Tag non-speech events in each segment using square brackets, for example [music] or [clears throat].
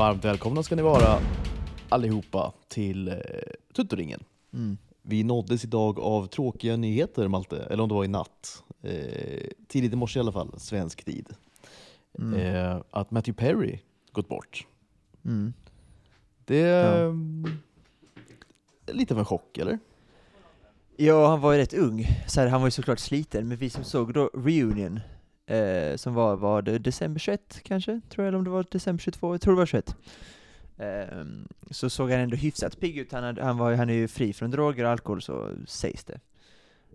Varmt välkomna ska ni vara allihopa till eh, Tuttoringen. Mm. Vi nåddes idag av tråkiga nyheter Malte, eller om det var i natt. Eh, tidigt i morse i alla fall, svensk tid. Mm. Eh, att Matthew Perry gått bort. Mm. Det Ja. är mm, lite av en chock, eller? Ja, han var ju rätt ung, så här, han var ju såklart sliten, men vi som såg då Reunion, eh, som var, var det december 21 kanske, tror jag, eller om det var december 22, jag tror det var 21. Ehm, så såg han ändå hyfsat pigg ut, han, hade, han, var, han är ju fri från droger och alkohol, så sägs det.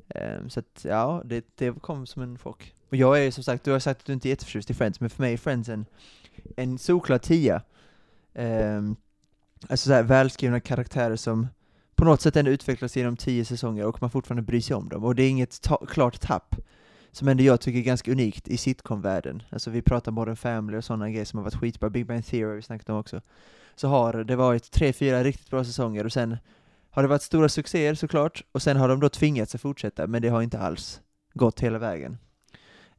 Ehm, så att, ja, det, det kom som en chock. Och jag är ju som sagt, du har sagt att du inte är jätteförtjust i Friends, men för mig är Friends en, en solklar tia. Ehm, alltså såhär välskrivna karaktärer som på något sätt ändå utvecklas genom tio säsonger och man fortfarande bryr sig om dem. Och det är inget ta- klart tapp, som ändå jag tycker är ganska unikt i sitcom-världen. Alltså vi pratar Modern Family och sådana grejer som har varit skitbra, Big Bang Theory har vi snackat om också. Så har det varit tre, fyra riktigt bra säsonger och sen har det varit stora succéer såklart, och sen har de då tvingats att fortsätta, men det har inte alls gått hela vägen.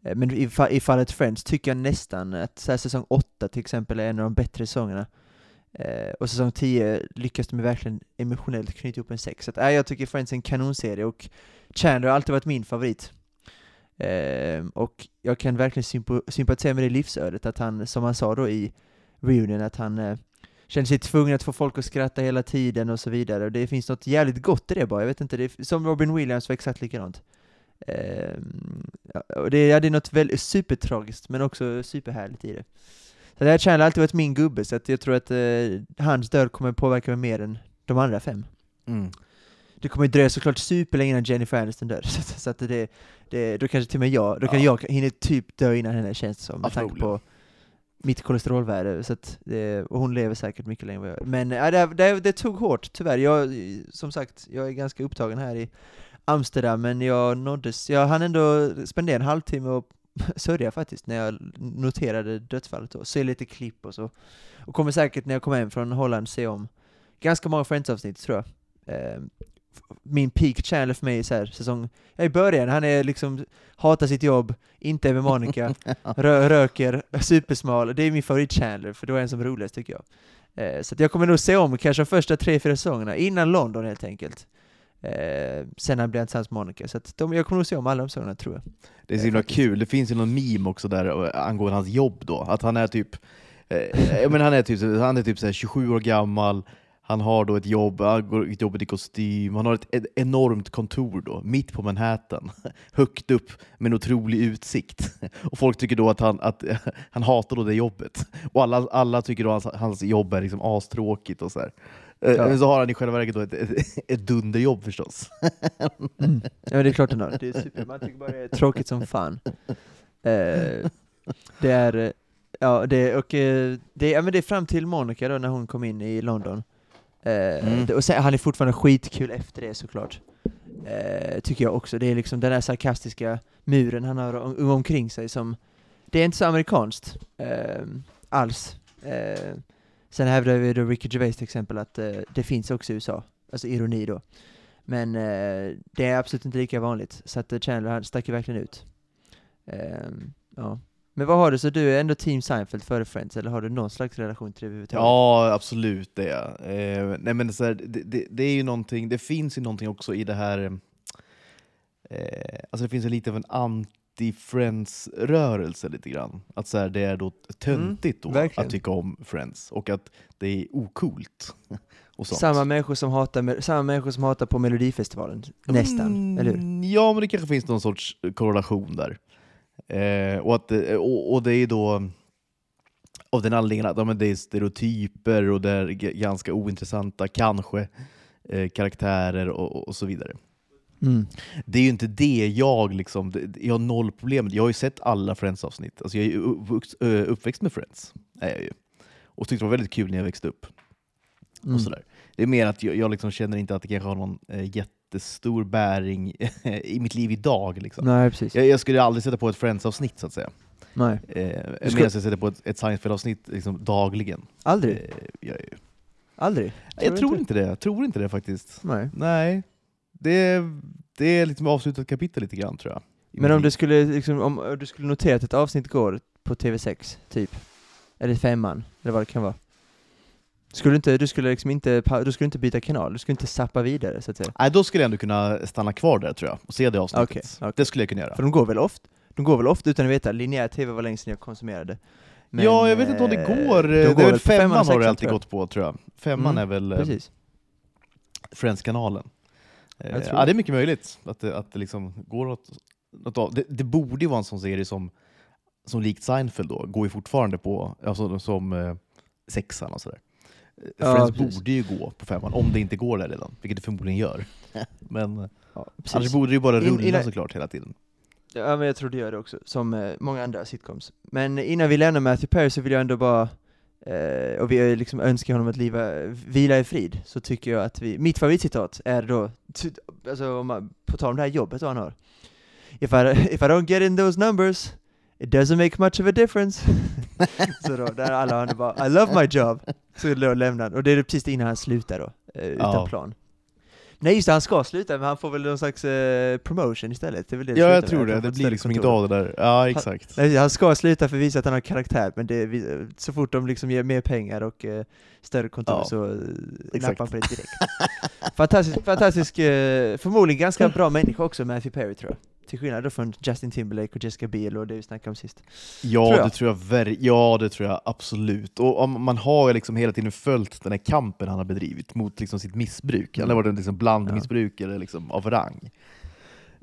Eh, men i, fa- i fallet Friends tycker jag nästan att så här, säsong 8 till exempel är en av de bättre säsongerna. Eh, och säsong 10 lyckas de verkligen emotionellt knyta ihop en sex. Så att, äh, jag tycker Friends är en kanonserie och Chandler har alltid varit min favorit. Eh, och jag kan verkligen sympo- sympatisera med det livsödet, att han, som han sa då i reunion, att han eh, känner sig tvungen att få folk att skratta hela tiden och så vidare. Och det finns något jävligt gott i det bara, jag vet inte, det är, som Robin Williams var exakt likadant. Eh, och det, ja, det är något väldigt supertragiskt, men också superhärligt i det. Så det här Chandler har alltid varit min gubbe, så att jag tror att eh, hans död kommer påverka mig mer än de andra fem. Mm. Det kommer ju dröja såklart superlänge innan Jennifer Aniston dör, [laughs] så, så att det, det, då kanske till och med jag, då kan Ja. jag hinna typ dö innan henne känns det som, med tanke på mitt kolesterolvärde, så det, och hon lever säkert mycket längre än vad jag gör. Men ja, det, det, det tog hårt, tyvärr. Jag, som sagt, jag är ganska upptagen här i Amsterdam, men jag nåddes, jag hann ändå spendera en halvtimme och [laughs] sörja faktiskt, när jag noterade dödsfallet då, se lite klipp och så. Och kommer säkert när jag kommer hem från Holland se om ganska många Friends-avsnitt tror jag. Eh, min peak channel för mig är så här, säsong, ja, i början, han är liksom, hatar sitt jobb, inte är med Monica, [laughs] rö röker, supersmal, det är min favorit-channel, för då är han som roligast tycker jag. Eh, så jag kommer nog se om kanske de första tre, fyra säsongerna, innan London helt enkelt. Eh, sen han tillsammans med Monica, så de, jag kommer nog se om alla de säsongerna tror jag. Det är så Eh, himla kul, det finns ju någon meme också där eh, angående hans jobb då, att han är typ eh, menar, han är typ, han är typ så här 27 år gammal, han har då ett jobb, till jobbet i kostym, han har ett, ett enormt kontor då, mitt på Manhattan, [laughs] högt upp med en otrolig utsikt. [laughs] Och folk tycker då att han, att, [laughs] han hatar då det jobbet. Och alla, alla tycker då att hans, hans jobb är liksom astråkigt och så här. Eh, Ja. Men så har han i själva verket då ett, ett, ett dunderjobb förstås. Mm. Ja det är klart han har, det är super, man tycker bara det är tråkigt som fan. Eh, det är, ja det, och eh, det, ja, men det är fram till Monica då när hon kom in i London. Eh, Mm. och sen, han är fortfarande skitkul efter det såklart. Eh, tycker jag också, det är liksom den där sarkastiska muren han har om, omkring sig som, det är inte så amerikanskt eh, alls. Eh, sen hävdar vi då Ricky Gervais till exempel att eh, det finns också i USA, alltså ironi då. Men eh, det är absolut inte lika vanligt, så att Chandler han stack ju verkligen ut. Ehm, ja. Men vad har du, så du är ändå team Seinfeld före Friends, eller har du någon slags relation till det överhuvudtaget? Ja, absolut det är jag. eh, nej, men så här, det, det, det är ju någonting, det finns ju någonting också i det här, eh, alltså det finns ju lite av en anti-Friends-rörelse lite grann. Att så här, det är då töntigt då verkligen. att tycka om Friends, och att det är [laughs] sånt. Samma människor som hatar, samma människor som hatar på Melodifestivalen, nästan, Mm, eller hur? Ja, men det kanske finns någon sorts korrelation där. Eh, och, att, det- och, och det är då av den anledningen att ja, det är stereotyper och det är ganska ointressanta, kanske, eh, karaktärer och, och så vidare. Mm. Det är ju inte det jag liksom, jag har noll problem Jag har ju sett alla Friends-avsnitt. Alltså jag är ju uppväxt med Friends, är jag ju. Och tyckte det var väldigt kul när jag växte upp. Mm. Och sådär. Det är mer att jag, jag liksom känner inte att det kanske har någon eh, jättestor bäring [laughs] i mitt liv idag. Liksom. Nej, precis. Jag, jag skulle aldrig sätta på ett Friends-avsnitt så att säga. Nej. Eh, Medan jag sätter på ett, ett Seinfeld-avsnitt liksom, dagligen. Aldrig? Eh, jag, Aldrig? jag tror inte. inte det, jag tror inte det faktiskt. Nej. Nej, det, det är liksom avslutat kapitel lite grann tror jag. Men om du skulle, liksom, om du skulle notera att ett avsnitt går på TV6, typ, eller femman, eller vad det kan vara. Skulle inte, du skulle liksom inte, du skulle inte byta kanal, du skulle inte zappa vidare så att säga. Nej, då skulle jag ändå kunna stanna kvar där tror jag, och se det avsnittet. Okej, okej. Det skulle jag kunna göra. För de går väl ofta, de går väl ofta utan att veta, linjär tv var länge sedan jag konsumerade. Men, ja, jag vet inte om det eh, går. de det är går väl femman femman har det alltid gått på tror jag. Femman Mm, är väl eh, Precis. Friends-kanalen. Eh, Ja, det. är mycket möjligt att det, att det liksom går åt av. Det, det borde ju vara en sån serie som, som likt Seinfeld då, går ju fortfarande på, alltså som eh, sexan och sådär. Ja, Friends precis. borde ju gå på femman, om det inte går där redan, vilket det förmodligen gör. [laughs] Men Ja, annars borde det ju bara In- rulla innan- såklart hela tiden. Ja, men jag tror det gör det också, som eh, många andra sitcoms. Men innan vi lämnar Matthew Perry så vill jag ändå bara, eh, och vi liksom önskar honom att liva, vila i frid, så tycker jag att vi, mitt favoritcitat är då, alltså om man, på tal om det här jobbet han har. If I, [laughs] if I don't get in those numbers, it doesn't make much of a difference. [laughs] [laughs] så då, där alla andra bara, I love my job. Så då lämnar han, och det är precis innan han slutar då, eh, utan Ja. plan. Nej just det, han ska sluta, men han får väl någon slags eh, promotion istället. Det är väl det Ja, jag tror med, det. han Det blir liksom inget av det där. Ja, exakt. Nej, han ska sluta för att visa att han har karaktär, men det, så fort de liksom ger mer pengar och eh, större kontor Ja, så nappar han på det direkt. [laughs] fantastisk, fantastisk eh, förmodligen ganska bra människa också, Matthew Perry tror jag. Till skillnad då från Justin Timberlake och Jessica Biel och det vi snackade om sist. Ja, Tror det tror jag ver- ja, det tror jag absolut. Och om man har liksom hela tiden följt den här kampen han har bedrivit mot liksom sitt missbruk. Han har varit en liksom blandmissbrukare liksom, av rang.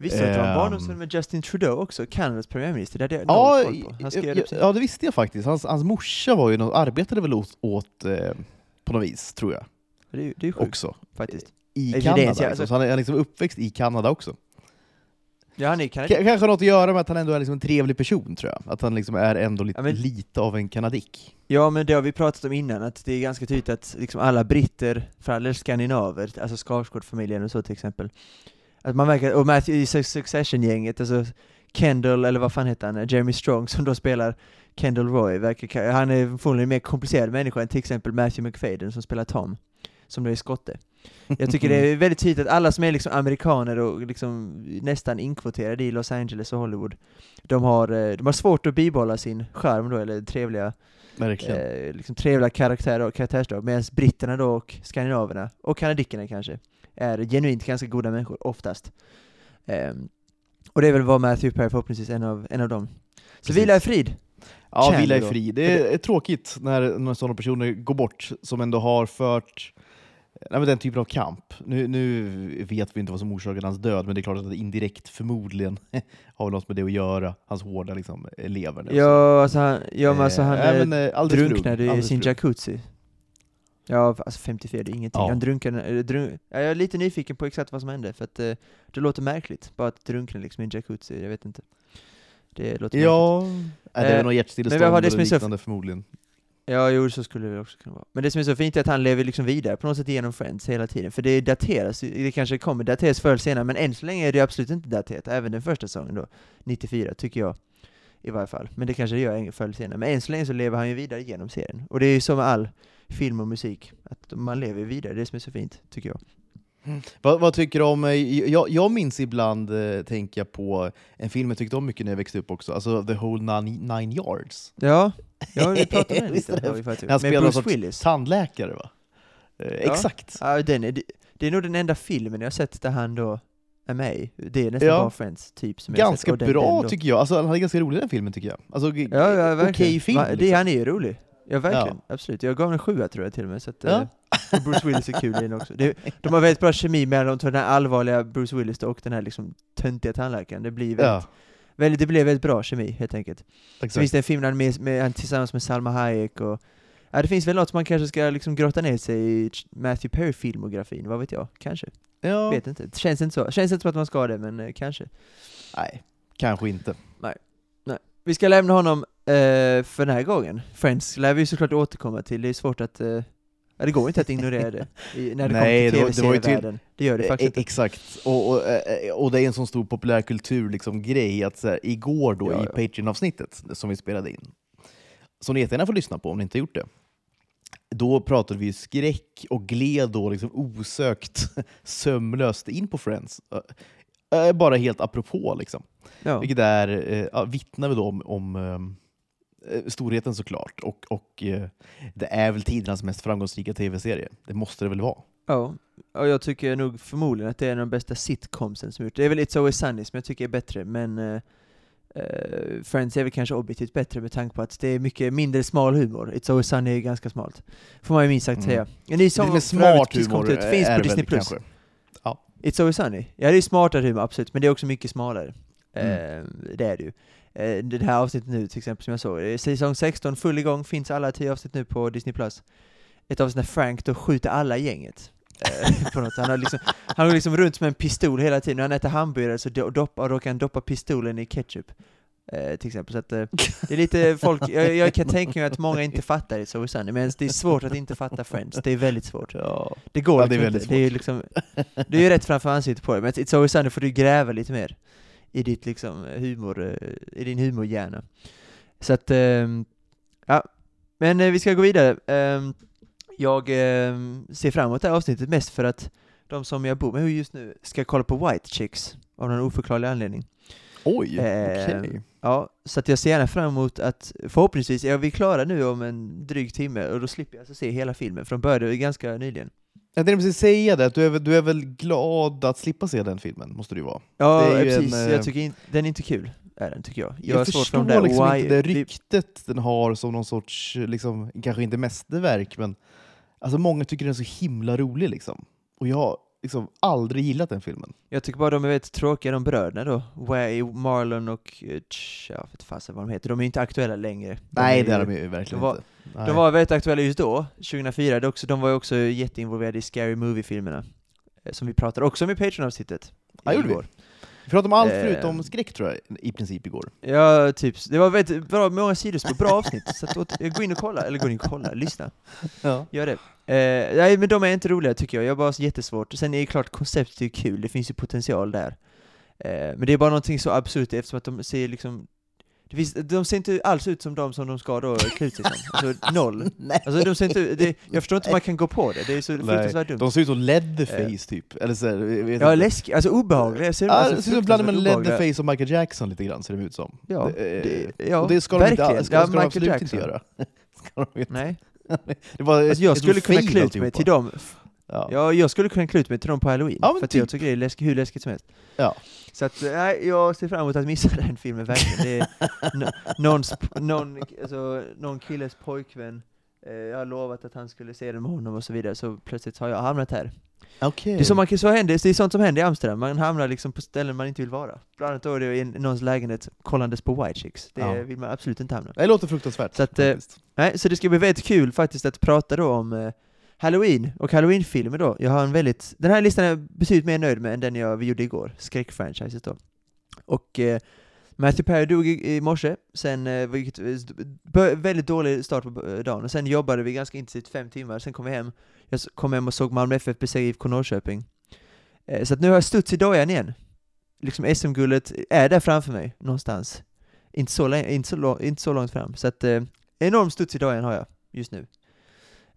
Visste du att det var en Ehm. barndomsvän med Justin Trudeau också? Kanadas premiärminister? Det hade jag Ja, koll på. Han skrev ja, ja, det visste jag faktiskt. Hans, hans morsa var ju något, arbetade väl åt, åt eh, på något vis, tror jag, Det är det är ju sjukt också. faktiskt. I är Kanada. liksom. alltså- Så han är liksom uppväxt i Kanada också. Ja, han är K- kanske har något att göra med att han ändå är liksom en trevlig person, tror jag. Att han liksom är ändå lite, Ja, men- lite av en kanadick. Ja, men det har vi pratat om innan, att det är ganska tydligt att liksom alla britter, för alla skandinaver, alltså Skarsgård-familjen och så till exempel, att man märker, och Matthew i Suc- Succession-gänget, alltså Kendall, eller vad fan heter han, Jeremy Strong som då spelar Kendall Roy, verkar, han är förmodligen en mer komplicerad människa än till exempel Matthew McFadden som spelar Tom, som då är skotte. Jag tycker det är väldigt tydligt att alla som är liksom amerikaner och liksom nästan inkvoterade i Los Angeles och Hollywood, de har, eh, de har svårt att bibehålla sin charm då, eller trevliga eh, liksom trevliga karaktärer och karaktärsdrag, medan britterna då och skandinaverna, och kanadickerna kanske, är genuint ganska goda människor, oftast. Ehm, och det är väl vad Matthew Perry förhoppningsvis en av, en av dem. Så Precis. vila i frid! Ja, Chandler vila i frid. Det är tråkigt när, när sådana personer går bort som ändå har fört nej, men den typen av kamp. Nu, nu vet vi inte vad som orsakade hans död, men det är klart att det indirekt förmodligen [laughs] har något med det att göra. Hans hårda liksom, så. Ja, alltså han, ja, men alltså han eh, men, eh, drunknade i sin jacuzzi. Ja, alltså 54, det är ingenting. Ja. Han drunknade, drunk, ja, jag är lite nyfiken på exakt vad som hände, för att eh, det låter märkligt, bara att drunkna liksom i en jacuzzi, jag vet inte. Det låter märkligt. Ja, nej, det är Eh, väl något hjärtstillestånd eller liknande förmodligen. Ja, jo, så skulle det också kunna vara. Men det som är så fint är att han lever liksom vidare på något sätt genom Friends hela tiden, för det dateras, det kanske kommer dateras förr eller senare, men än så länge är det absolut inte daterat, även den första säsongen då, 94, tycker jag. I varje fall. Men det kanske det gör förr eller senare. Men än så länge så lever han ju vidare genom serien. Och det är ju som med all film och musik, att man lever vidare, det är det som är så fint, tycker jag. Vad, vad tycker du om, eh, jag, jag minns ibland, eh, tänker jag på en film jag tyckte om mycket när jag växte upp också, alltså The Whole Nine, nine Yards. Ja, ja vi pratade [laughs] med den lite. det- faktiskt. han spelar Bruce Willis. Tandläkare va? Eh, Exakt. Ja, den är, det, det är nog den enda filmen jag har sett där han då är med. Det är nästan Ja. bara Friends, typ. Som jag sett. Ganska Och den- bra den då. tycker jag, alltså, han är ganska rolig i den filmen tycker jag. Alltså, Ja, ja okej film. Va- det, liksom. Han är ju rolig. Ja, verkligen. Absolut. Jag gav den en sjua tror jag till och med. Så att, Ja. eh, Bruce Willis är kul i den också. Det, de har väldigt bra kemi mellan de två, den här allvarliga Bruce Willis och den här liksom töntiga tandläkaren. Det blir väldigt, Ja, väldigt, det blev väldigt bra kemi helt enkelt. Så exakt. finns det en film med, med, han tillsammans med Salma Hayek och Ja, det finns väl något som man kanske ska liksom grotta ner sig i Matthew Perry-filmografin, vad vet jag? Kanske. Ja. Vet inte. Det känns inte så. Känns inte som att man ska det, men eh, kanske. Nej, kanske inte. Vi ska lämna honom eh, för den här gången. Friends lär vi såklart återkomma till. Det är svårt att... Ja, det går inte att ignorera det i, när det Nej, kommer till tv-serievärlden. Det gör det Eh, faktiskt inte. Exakt, och, och, och det är en sån stor populärkultur liksom, grej att så här, igår då Ja, i ja. Patreon-avsnittet som vi spelade in, som ni jättegärna får lyssna på om ni inte gjort det, då pratade vi skräck och gled då liksom osökt [laughs] sömlöst in på Friends. Bara helt apropå liksom. Ja. Vilket är, vittnar vi då om, om, storheten såklart. Och, och eh, det är väl tidernas mest framgångsrika tv-serie. Det måste det väl vara? Ja, och jag tycker nog förmodligen att det är en av de bästa sitcomsen som gjort. Det är väl It's Always Sunny som jag tycker är bättre, men eh, eh, Friends är väl kanske objektivt bättre med tanke på att det är mycket mindre smal humor. It's Always Sunny är ganska smalt. Får man ju minst sagt Mm. säga. En ny sång smart humor ut, finns på Disney+. Plus. kanske. It's Always Sunny. Ja, det är smartare humor, absolut, men det är också mycket smalare. Mm. Eh, det är det ju. Eh, det här avsnittet nu till exempel som jag såg, eh, säsong 16 full igång, finns alla tio avsnitt nu på Disney+. Plus. Ett avsnitt när Frank då skjuter alla i gänget. Eh, [laughs] på något. Han, har liksom, han går liksom runt med en pistol hela tiden, när han äter hamburgare så do- doppar, råkar han doppa pistolen i ketchup. Eh, till exempel, så att eh, det är lite folk, jag, jag kan tänka mig att många inte fattar It's Always Sunny, men det är svårt att inte fatta Friends, det är väldigt svårt. Ja. Det går Ja, det är liksom inte. Det är ju liksom, du är ju rätt framför ansiktet på det, men It's Always Sunny får du gräva lite mer i ditt liksom humor, eh, i din humorhjärna. Så att, ehm, ja. Men eh, vi ska gå vidare. Ehm, jag ehm, ser fram emot det här avsnittet mest för att de som jag bor med just nu ska kolla på White Chicks av någon oförklarlig anledning. Oj, Eh, okej. Ja, så att jag ser gärna fram emot att förhoppningsvis är vi klara nu om en dryg timme och då slipper jag alltså se hela filmen, för de började ju ganska nyligen. Jag tänkte precis säga det, att du är, du är väl glad att slippa se den filmen, måste du ju vara. Ja, Det är ju precis. en, eh, jag tycker in, den är inte kul, är den tycker jag. Jag, för förstår där liksom why- inte det vi- ryktet den har som någon sorts, liksom, kanske inte mästerverk, men alltså många tycker den är så himla rolig liksom. Och jag har liksom aldrig gillat den filmen. Jag tycker bara de är väldigt tråkiga, de bröderna då. Way, Marlon och, eh, jag vet fasen vad de heter. De är inte aktuella längre. De Nej, är det ju- är de ju verkligen de var- inte. Nej. De var väldigt aktuella just då, 2004. Det är också, de var ju också jätteinvolverade i Scary Movie-filmerna. eh, Som vi pratade också om i Patreon-avsnittet. Ja, gjorde vi. Vi pratade om allt Eh. förutom skräck tror jag, i princip igår. Ja, typ. Det var väldigt bra, många sidospår, bra avsnitt. Så att, gå in och kolla, eller gå in och kolla, lyssna. Ja. Gör det. Eh, nej, men de är inte roliga tycker jag, jag har bara jättesvårt. Sen är det klart, konceptet är kul, det finns ju potential där. Eh, men det är bara någonting så absurt eftersom att de ser liksom det finns, de ser inte alls ut som de som de ska då klä ut sig som. [laughs] Alltså noll. Alltså de ser inte ut, det, jag förstår inte hur man kan gå på det, det är så fruktansvärt dumt. De ser ut som Leatherface typ. Eller så, här, jag vet Ja, inte. läskigt, alltså obehagliga. Ser Ja, alltså ser ut mellan fruktansvärt obehagliga. Leatherface och Michael Jackson lite grann, ser det ut som. Ja, det, eh, ja, och det ska de inte, verkligen. ska, Ja, ska de Michael absolut Jackson. inte göra. [laughs] ska de inte. Nej. [laughs] Det var Alltså jag skulle kunna klä mig till dem, Ja. ja, jag skulle kunna klä ut mig till dem på halloween, Ja, för att jag typ. tycker det är läsk, hur läskigt som helst. Ja. Så att, nej, jag ser fram emot att missa [laughs] den filmen verkligen. Det är [laughs] no, någon, någon, alltså, någon killes pojkvän, eh, jag har lovat att han skulle se den med honom och så vidare, så plötsligt har jag hamnat här. Okej. Det är, man, så händer, det är sånt som händer i Amsterdam, man hamnar liksom på ställen man inte vill vara. Bland annat då är det i någons lägenhet kollandes på White Chicks. Det Ja. vill man absolut inte hamna. Det låter fruktansvärt. Så att, eh. Nej, så det ska bli väldigt kul faktiskt att prata då om eh, Halloween och Halloween-filmer då. Jag har en väldigt, den här listan är jag betydligt mer nöjd med än den jag, vi gjorde igår, skräckfranchiset då. Och eh, Matthew Perry dog i, i morse, sen, eh, vilket, eh, väldigt dålig start på eh, dagen, och sen jobbade vi ganska intensivt fem timmar, sen kom vi hem, jag kom hem och såg Malmö FF besegra IFK Norrköping. Eh, så att nu har jag studs i dojan igen. Liksom SM-guldet är där framför mig, någonstans. Inte så, länge, inte så, lång, inte så långt fram, så att eh, enorm studs i dojan har jag just nu.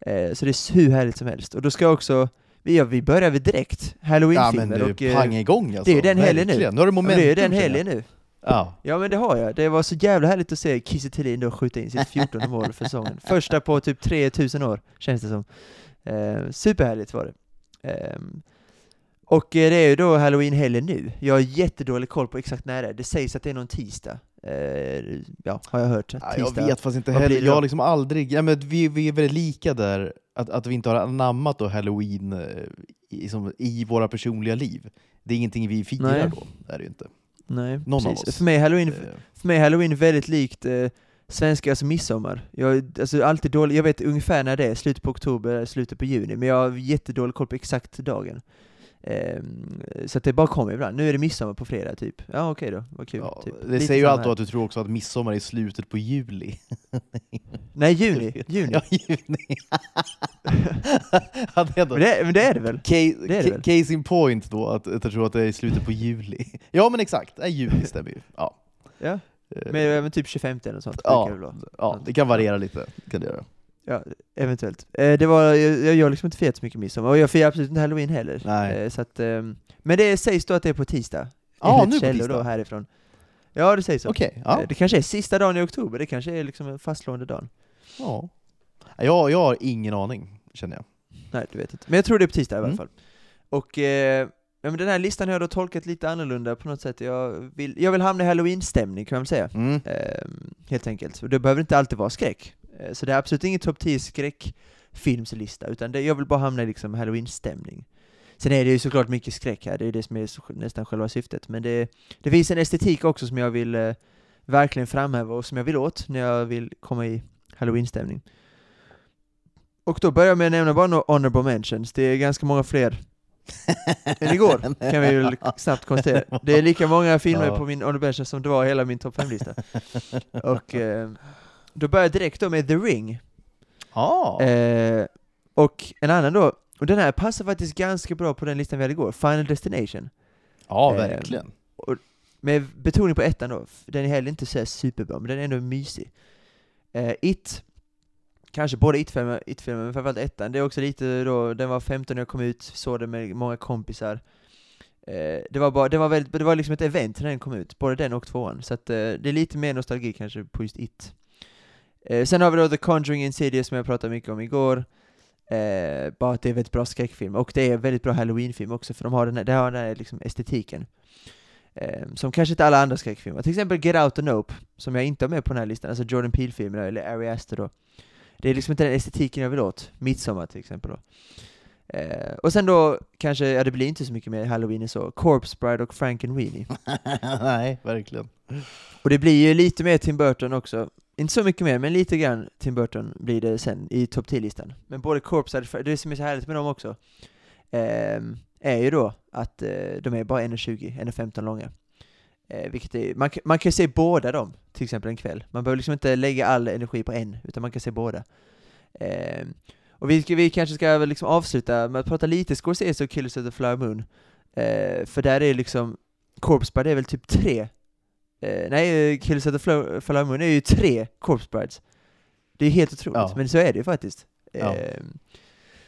Eh, så det är hur härligt som helst. Och då ska jag också, vi, ja, vi börjar väl direkt, Ja halloween-filmer men och... du, eh, pang igång alltså. det är ju den helgen nu. Nu har du ja, momentum. det är den helgen nu. Ja. Ja men det har jag. Det var så jävla härligt att se Kiese Thelin då skjuta in sitt [laughs] 14 mål för säsongen. Första på typ 3000 år, känns det som. Eh, superhärligt var det. Ehm, och eh, det är ju då halloween-helgen nu. Jag har jättedålig koll på exakt när det är. Det sägs att det är någon tisdag. Eh, ja, har jag hört. Ja, jag Tisdag. vet fast inte heller. Jag har liksom aldrig, ja, men vi, vi är väldigt lika där, att, att vi inte har anammat då halloween eh, i, våra personliga liv. Det är ingenting vi firar Nej. då, det är det ju inte. Nej, Någon av precis. oss. För mig är halloween Eh, För mig är halloween väldigt likt eh, svenskars midsommar. Jag alltså, alltid dålig, jag vet ungefär när det är, slutet på oktober, slutet på juni, men jag har jättedålig koll på exakt dagen. Ehm, så att det bara kommer ibland. Nu är det midsommar på fredag, typ. Ja, okej då, vad kul. Ja, typ. det Lite säger ju samma allt då här. att du tror också att midsommar är slutet på juli. [laughs] Nej, juni. [laughs] juni. Ja, juni. [laughs] ja, det. Men, det, men det är det väl? Case, det är det väl? case in point då, att, att jag tror att det är slutet på juli. Ja men exakt, ja, juli stämmer ju. Ja. Ja, Eh, men, men typ 25 eller något sånt. ja, det ja, det kan variera lite. Kan det göra. Ja, eventuellt. Eh, det var, jag, jag gör liksom inte firat så mycket midsommar, och jag firar absolut inte halloween heller. Nej. Eh, så att, ehm, men det sägs då att det är på tisdag. Ja, Enligt nu på tisdag. Då härifrån. Ja, det sägs så. Okej, ja. Eh, Det kanske är sista dagen i oktober, det kanske är liksom en fastslående dagen. ja. Jag, jag har ingen aning, känner jag. Nej, du vet inte. Men jag tror det är på tisdag i alla Mm. fall. Och eh, ja, men den här listan har jag då tolkat lite annorlunda på något sätt. Jag vill, jag vill hamna i halloween-stämning kan man väl säga. Mm. Ehm, helt enkelt. Och det behöver inte alltid vara skräck. Eh, så det är absolut ingen topp 10 skräckfilmslista, utan det, jag vill bara hamna i liksom halloween-stämning. Sen är det ju såklart mycket skräck här, det är det som är nästan själva syftet. Men det, det finns en estetik också som jag vill eh, verkligen framhäva och som jag vill åt när jag vill komma i halloween-stämning. Och då börjar jag med att nämna bara några honorable mentions, det är ganska många fler än igår, kan vi väl [laughs] snabbt konstatera. Det är lika många filmer på min honorable mentions som det var hela min topp 5-lista. [laughs] Och eh, då börjar jag direkt då med The Ring. Ja. Eh, och en annan då, och den här passar faktiskt ganska bra på den listan vi hade igår, Final Destination. ja, eh, verkligen. Med betoning på ettan då, den är heller inte så superbra, men den är ändå mysig. Eh, It, kanske både It-filmen, It men framförallt ettan, det är också lite då, den var 15 när jag kom ut, såg den med många kompisar. Eh, det var bara, det var väldigt, det var liksom ett event när den kom ut, både den och tvåan, så att eh, det är lite mer nostalgi kanske på just It. Eh, sen har vi då The Conjuring Insidious som jag pratade mycket om igår. Eh, bara att det är väldigt bra skräckfilm, och det är väldigt bra halloweenfilm också, för de har den här, har den här liksom estetiken. Eh, som kanske inte alla andra skräckfilmer. Till exempel Get Out och Nope, som jag inte har med på den här listan, alltså Jordan Peele-filmerna, eller Ari Aster då. Det är liksom inte den estetiken jag vill åt. Midsommar till exempel då. Eh, och sen då, kanske, ja det blir inte så mycket mer halloween än så, Corpse Bride och Frankenweenie. [laughs] Nej, verkligen. Och det blir ju lite mer Tim Burton också. Inte så mycket mer, men lite grann Tim Burton blir det sen i topp 10-listan. Men både Corpse och det som är så härligt med dem också, eh, är ju då att eh, de är bara 1,20, 1,15 långa. Eh, vilket är, man, kan- man kan se båda dem, till exempel en kväll. Man behöver liksom inte lägga all energi på en, utan man kan se båda. Eh, och vi, vi kanske ska väl liksom avsluta med att prata lite Scorsese och Killers of the Flower Moon. Eh, för där är liksom, Corpse Bride är väl typ tre Eh, nej, eh, Killers of the Flow- Flower Moon är ju tre Corpse Brides. Det är helt otroligt, Ja. men så är det ju faktiskt. Ja. Ehm,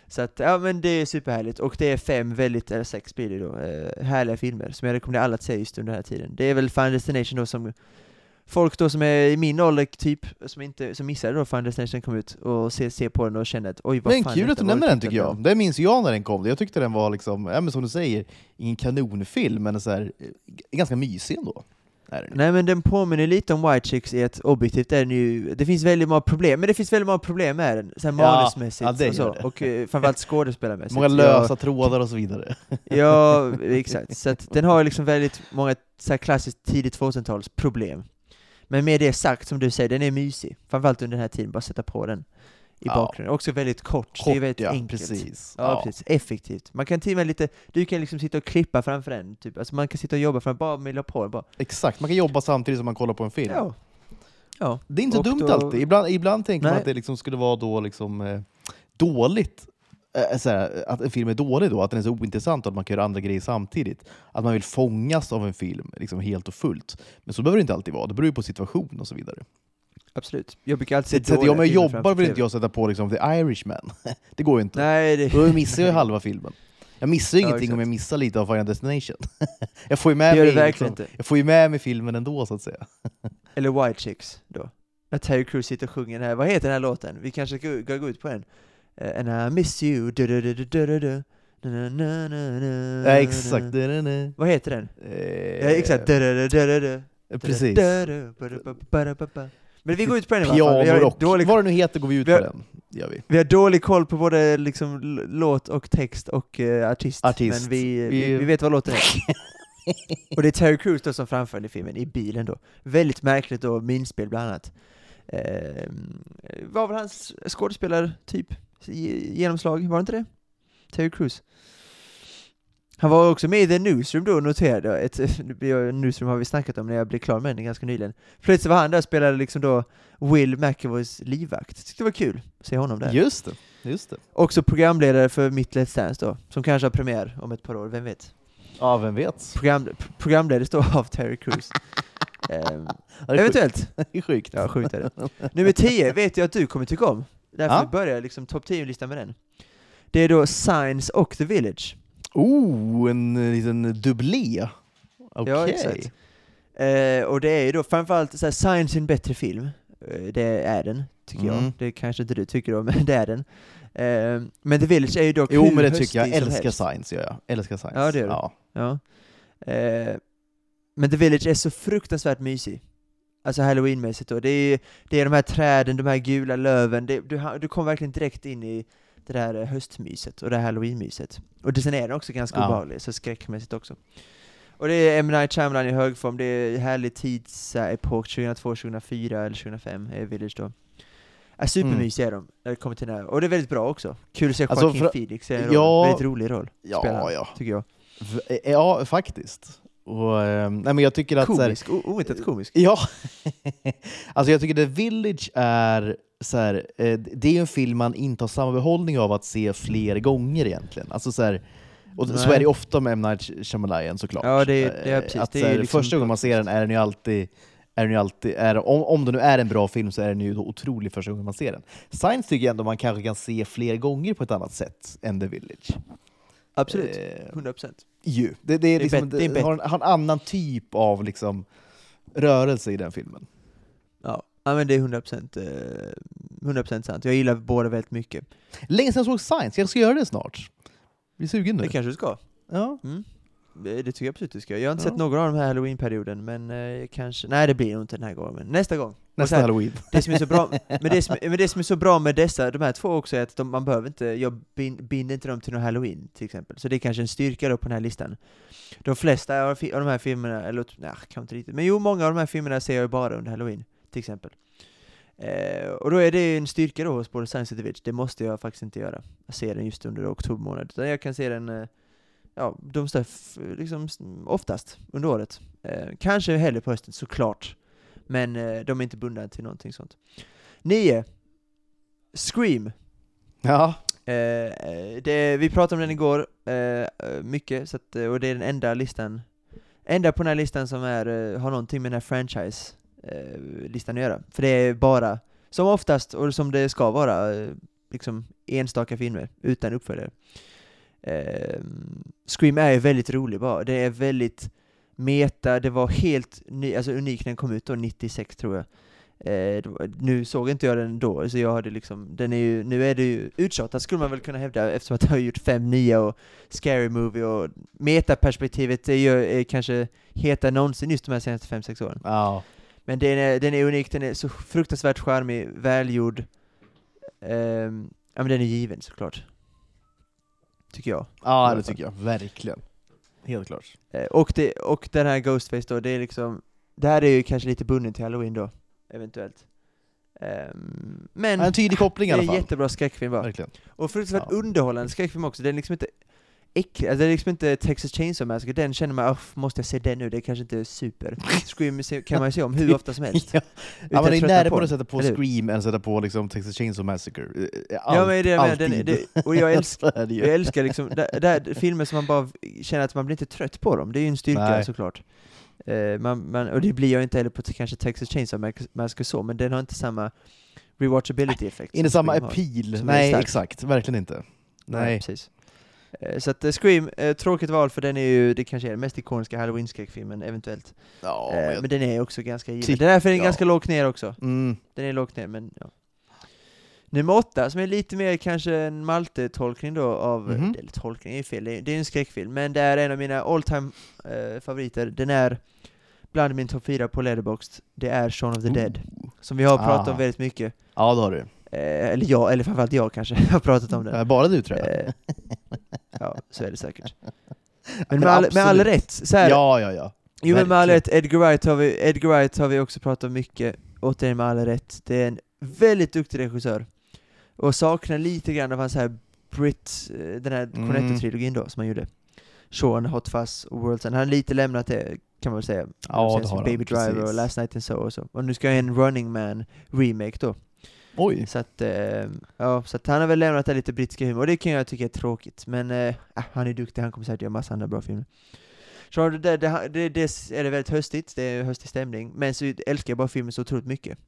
så att, ja men det är superhärligt, och det är fem väldigt, eller sex blir det då, eh, härliga filmer som jag rekommenderar alla att se just under den här tiden. Det är väl Final Destination då som folk då som är i min ålder typ, som inte, som missade då Final Destination kom ut, och ser se på den och känner att oj vad Men fan kul att du nämner den tycker jag. Det minns jag när den kom. Jag tyckte den var liksom, ja men som du säger, ingen kanonfilm, men så här, eh, ganska mysig ändå. Är den. Nej men den påminner lite om White Chicks i ett objektivt är den ju, det finns väldigt många problem, men det finns väldigt många problem med den, så här Ja, manusmässigt ja, och så, det. och eh, framförallt skådespelarmässigt. Många lösa trådar och så vidare. Ja, [laughs] ja, exakt. Så att den har liksom väldigt många så här klassiskt tidigt 2000-tals problem. Men med det sagt, som du säger, den är mysig. Framförallt under den här tiden, bara sätta på den i Ja. bakgrunden. Också väldigt kort, det är Kort, väldigt ja, enkelt. precis. Ja, precis. Effektivt. Man kan till och med lite, du kan liksom sitta och klippa framför den, typ. Alltså man kan sitta och jobba framför bara med på bara. Exakt, man kan jobba samtidigt som man kollar på en film. Ja. Ja. Det är inte så dumt då- alltid. Ibland, ibland tänker man Nej. att det liksom skulle vara då liksom, eh, dåligt. Eh, så här, att en film är dålig då, att den är så ointressant och att man kan göra andra grejer samtidigt. Att man vill fångas av en film liksom helt och fullt. Men så behöver det inte alltid vara, det beror ju på situation och så vidare. Absolut. Jag brukar alltid Så, om jag jobbar vill inte jag sätta på liksom, The Irishman. det går ju inte. Nej, det... Då missar jag halva filmen. Jag missar ju Ja, ingenting exakt. om jag missar lite av Final Destination. jag, får ju med Det mig, liksom, jag får ju med mig filmen ändå så att säga. Eller White Chicks då. När Terry Crews sitter och sjunger den här, vad heter den här låten? Vi kanske ska gå, ut på den. Uh, and I miss you, du du du du du du na, na, na, Ja, exakt. Vad heter den? Eh, Ja, exakt. Precis. Men vi går ut på den i Pianorock. dålig, Vad det nu heter går vi ut Vi har- på den. Gör vi. vi har dålig koll på både liksom låt och text och eh, artist. Artist. Men vi, vi, Vi- vi vet vad låten är. [laughs] och det är Terry Crews då som framför den i filmen, i bilen då. Väldigt märkligt då, minspel bland annat. Eh, var väl hans skådespelartyp genomslag, var det inte det? Terry Crews. Han var också med i The Newsroom då, noterade jag. Ett, [laughs] Newsroom har vi snackat om när jag blev klar med den ganska nyligen. Plötsligt var han där och spelade liksom då Will McAvoys livvakt. Tyckte det var kul att se honom där. Just det. Just det. Också programledare för Mitt Let's Dance då, som kanske har premiär om ett par år, vem vet? Ja, vem vet? Program, programledare då av Terry Crews. [laughs] Ehm, det eventuellt. [laughs] Det är sjukt. Ja, sjukt är det. Nummer 10 vet jag att du kommer tycka om. Därför Ja. börjar jag liksom topp 10-listan med den. Det är då Signs och The Village. Oh, en eh, liten dubblé. Okej. Ja, exakt. Eh, och det är ju då framförallt så här, science är en bättre film. Eh, det är den, tycker jag. Mm. Det kanske inte du tycker då, [laughs] men det är den. Eh, men The Village är ju dock Jo men det tycker jag, som älskar science gör jag. Älskar science. Ja, det gör du. Ja. Ja. Eh, men The Village är så fruktansvärt mysig. Alltså halloweenmässigt då. Det är, det är de här träden, de här gula löven, det, du, du kommer verkligen direkt in i det där eh, höstmyset och det här halloweenmyset. Och det, sen är den också ganska Ja. obehaglig, så skräckmässigt också. Och det är M. Night Shyamalan i hög form, det är härlig tidsepok, 2002, 2004 eller 2005 är Village då. Är supermysiga är de, när det kommer till den här. Och det är väldigt bra också. Kul att se Alltså, Joaquin för- Phoenix i en. Ja. Väldigt rolig roll, spelar Ja, han, ja. tycker jag. V- Ja, faktiskt. Och, eh, nej men jag tycker att... Komisk, oväntat komisk. Ja, [laughs] alltså jag tycker The Village är så här, eh, det är ju en film man inte har samma behållning av att se fler gånger egentligen. Alltså så här, och så Nej. är det ofta med M. Night Shyamalan såklart. Ja, det det är Eh, precis. Att, Det så är här, liksom första gången man ser den är den ju alltid är den alltid, är, om, om det nu är en bra film så är den ju otrolig första gången man ser den. Science tycker jag ändå man kanske kan se fler gånger på ett annat sätt än The Village. Absolut, Eh, 100%. ju. Det, det, är är liksom, det det har, en, har en annan typ av liksom, rörelse i den filmen. Ja. men det är 100%, eh, 100% sant. Jag gillar båda väldigt mycket. Länge sedan jag såg Science, jag ska göra det snart. Blir sugen nu. Det kanske du ska. Ja. Mm. Det tycker jag absolut du ska. Jag har inte Ja. sett någon av de här halloween-perioden, men eh, kanske... Nej, det blir nog inte den här gången, men nästa gång. Nästa sen, halloween. det som är så bra, [laughs] men det som, men det som är så bra med dessa, de här två också, är att de, man behöver inte, jag bin, binder inte dem till någon halloween till exempel, så det är kanske en styrka då på den här listan. De flesta av, de här filmerna, eller nej, kanske inte riktigt, men jo, många av de här filmerna ser jag ju bara under halloween, till exempel. Eh, och då är det en styrka då hos både Science och det måste jag faktiskt inte göra. Jag ser den just under oktober månad, utan jag kan se den, eh, ja, de står liksom oftast under året. Eh, kanske hellre på hösten, såklart. Men eh, de är inte bundna till någonting sånt. 9. Scream. Ja. Eh, eh, det, vi pratade om den igår, mycket, så att, och det är den enda listan, enda på den här listan som är, har någonting med den här eh, listan att göra. För det är bara, som oftast, och som det ska vara, eh, liksom enstaka filmer, utan uppföljare. Eh, Scream är ju väldigt rolig bara, det är väldigt meta, det var helt ny, alltså unik när den kom ut då, 96 tror jag. Eh, nu såg inte jag den då, så jag hade liksom, den är ju, nu är det ju uttjatad skulle man väl kunna hävda eftersom att jag har gjort fem nya och Scary Movie och metaperspektivet är ju är kanske hetare än någonsin just de här senaste fem sex åren. ja. Men den är, den är unik, den är så fruktansvärt charmig, välgjord. Ehm, ja men den är given såklart. Tycker jag. Ja, det tycker jag. Verkligen. Helt klart. Eh, och, det, och den här Ghostface då, det är liksom, det här är ju kanske lite bunden till Halloween då, eventuellt. Ehm, men En tydlig koppling i det är alla en fall. jättebra skräckfilm bara. Verkligen. Och fruktansvärt Ja. underhållande skräckfilm också, den är liksom inte äcklig, alltså det är liksom inte Texas Chainsaw Massacre, den känner man, "Åh, måste jag se den nu? Det är kanske inte är super. Scream kan man ju se om hur ofta som helst. [laughs] Ja. Ja, men det är närmare att sätta på? Scream än att sätta på liksom Texas Chainsaw Massacre. Eh, Ja men det det, den, alltid. det, och jag [laughs] älskar. Jag älskar liksom, där, där, filmer som man bara känner att man blir inte trött på dem, det är ju en styrka Nej. såklart. Eh, man, man, och det blir jag inte heller på kanske Texas Chainsaw Massacre så, men den har inte samma rewatchability effekt. Inte samma appeal. Nej, exakt. Verkligen inte. Nej. precis. Eh, så att eh, Scream, eh, tråkigt val för den är ju, det kanske är den mest ikoniska halloween-skräckfilmen eventuellt. Ja, men jag- men den är också ganska given. Den är därför är ja. ganska lågt ner också. mm. Den är lågt ner, men ja. Nummer åtta, som är lite mer kanske en Malte-tolkning då av, Mhm. eller tolkning är ju fel, det är, är en skräckfilm, men det är en av mina all time eh, favoriter. Den är bland min topp fyra på Letterboxd. Det är Shaun of the Dead, som vi har pratat Ah. om väldigt mycket. Ja, det har du. Eh, eller jag, eller framförallt jag kanske, [laughs] har pratat om. Eh, Bara du tror jag. Eh, ja, så är det säkert. [laughs] Men Men med all, med all absolut. rätt, så här, Ja, ja, ja. Jo men med all rätt, Edgar Wright, har vi, Edgar Wright har vi också pratat om mycket, återigen med all rätt. Det är en väldigt duktig regissör. Och saknar lite grann av hans här Brit, eh, den här Mm. Cornetto-trilogin då, som han gjorde. Sean, Hot Fuzz och World's End. Han har lite lämnat det, kan man väl säga. Ja, det har han, Baby Driver precis. och Last Night in Soho och så. Och nu ska jag en Running Man remake då. Oj. Så att, eh, ja, så att han har väl lämnat det lite brittiska humor, och det kan jag tycka är tråkigt. Men ah, han är duktig, han kommer säkert göra massa andra bra filmer. Så det, det, det, det, är det väldigt höstigt, det är höstig stämning, men så älskar jag bara filmen så otroligt mycket.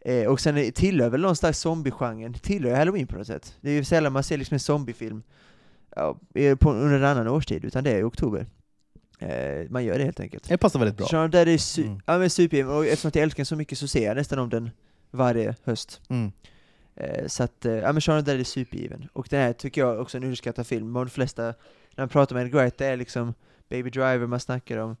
Eh, och sen tillhör väl någon slags zombie-genren, tillhör halloween på något sätt. Det är ju sällan man ser liksom en zombiefilm ja, på, under en annan årstid, utan det är i oktober. Eh, man gör det helt enkelt. Det passar väldigt bra. The Dead är su- Mm. ja, men supergiven, och eftersom att jag älskar den så mycket så ser jag nästan om den varje höst. Mm. Eh, så att, eh, ja men Shaun Dead är supergiven. Och den här tycker jag också är en underskattad film. De flesta, när man pratar med Edgar Wright, det är liksom Baby Driver man snackar om.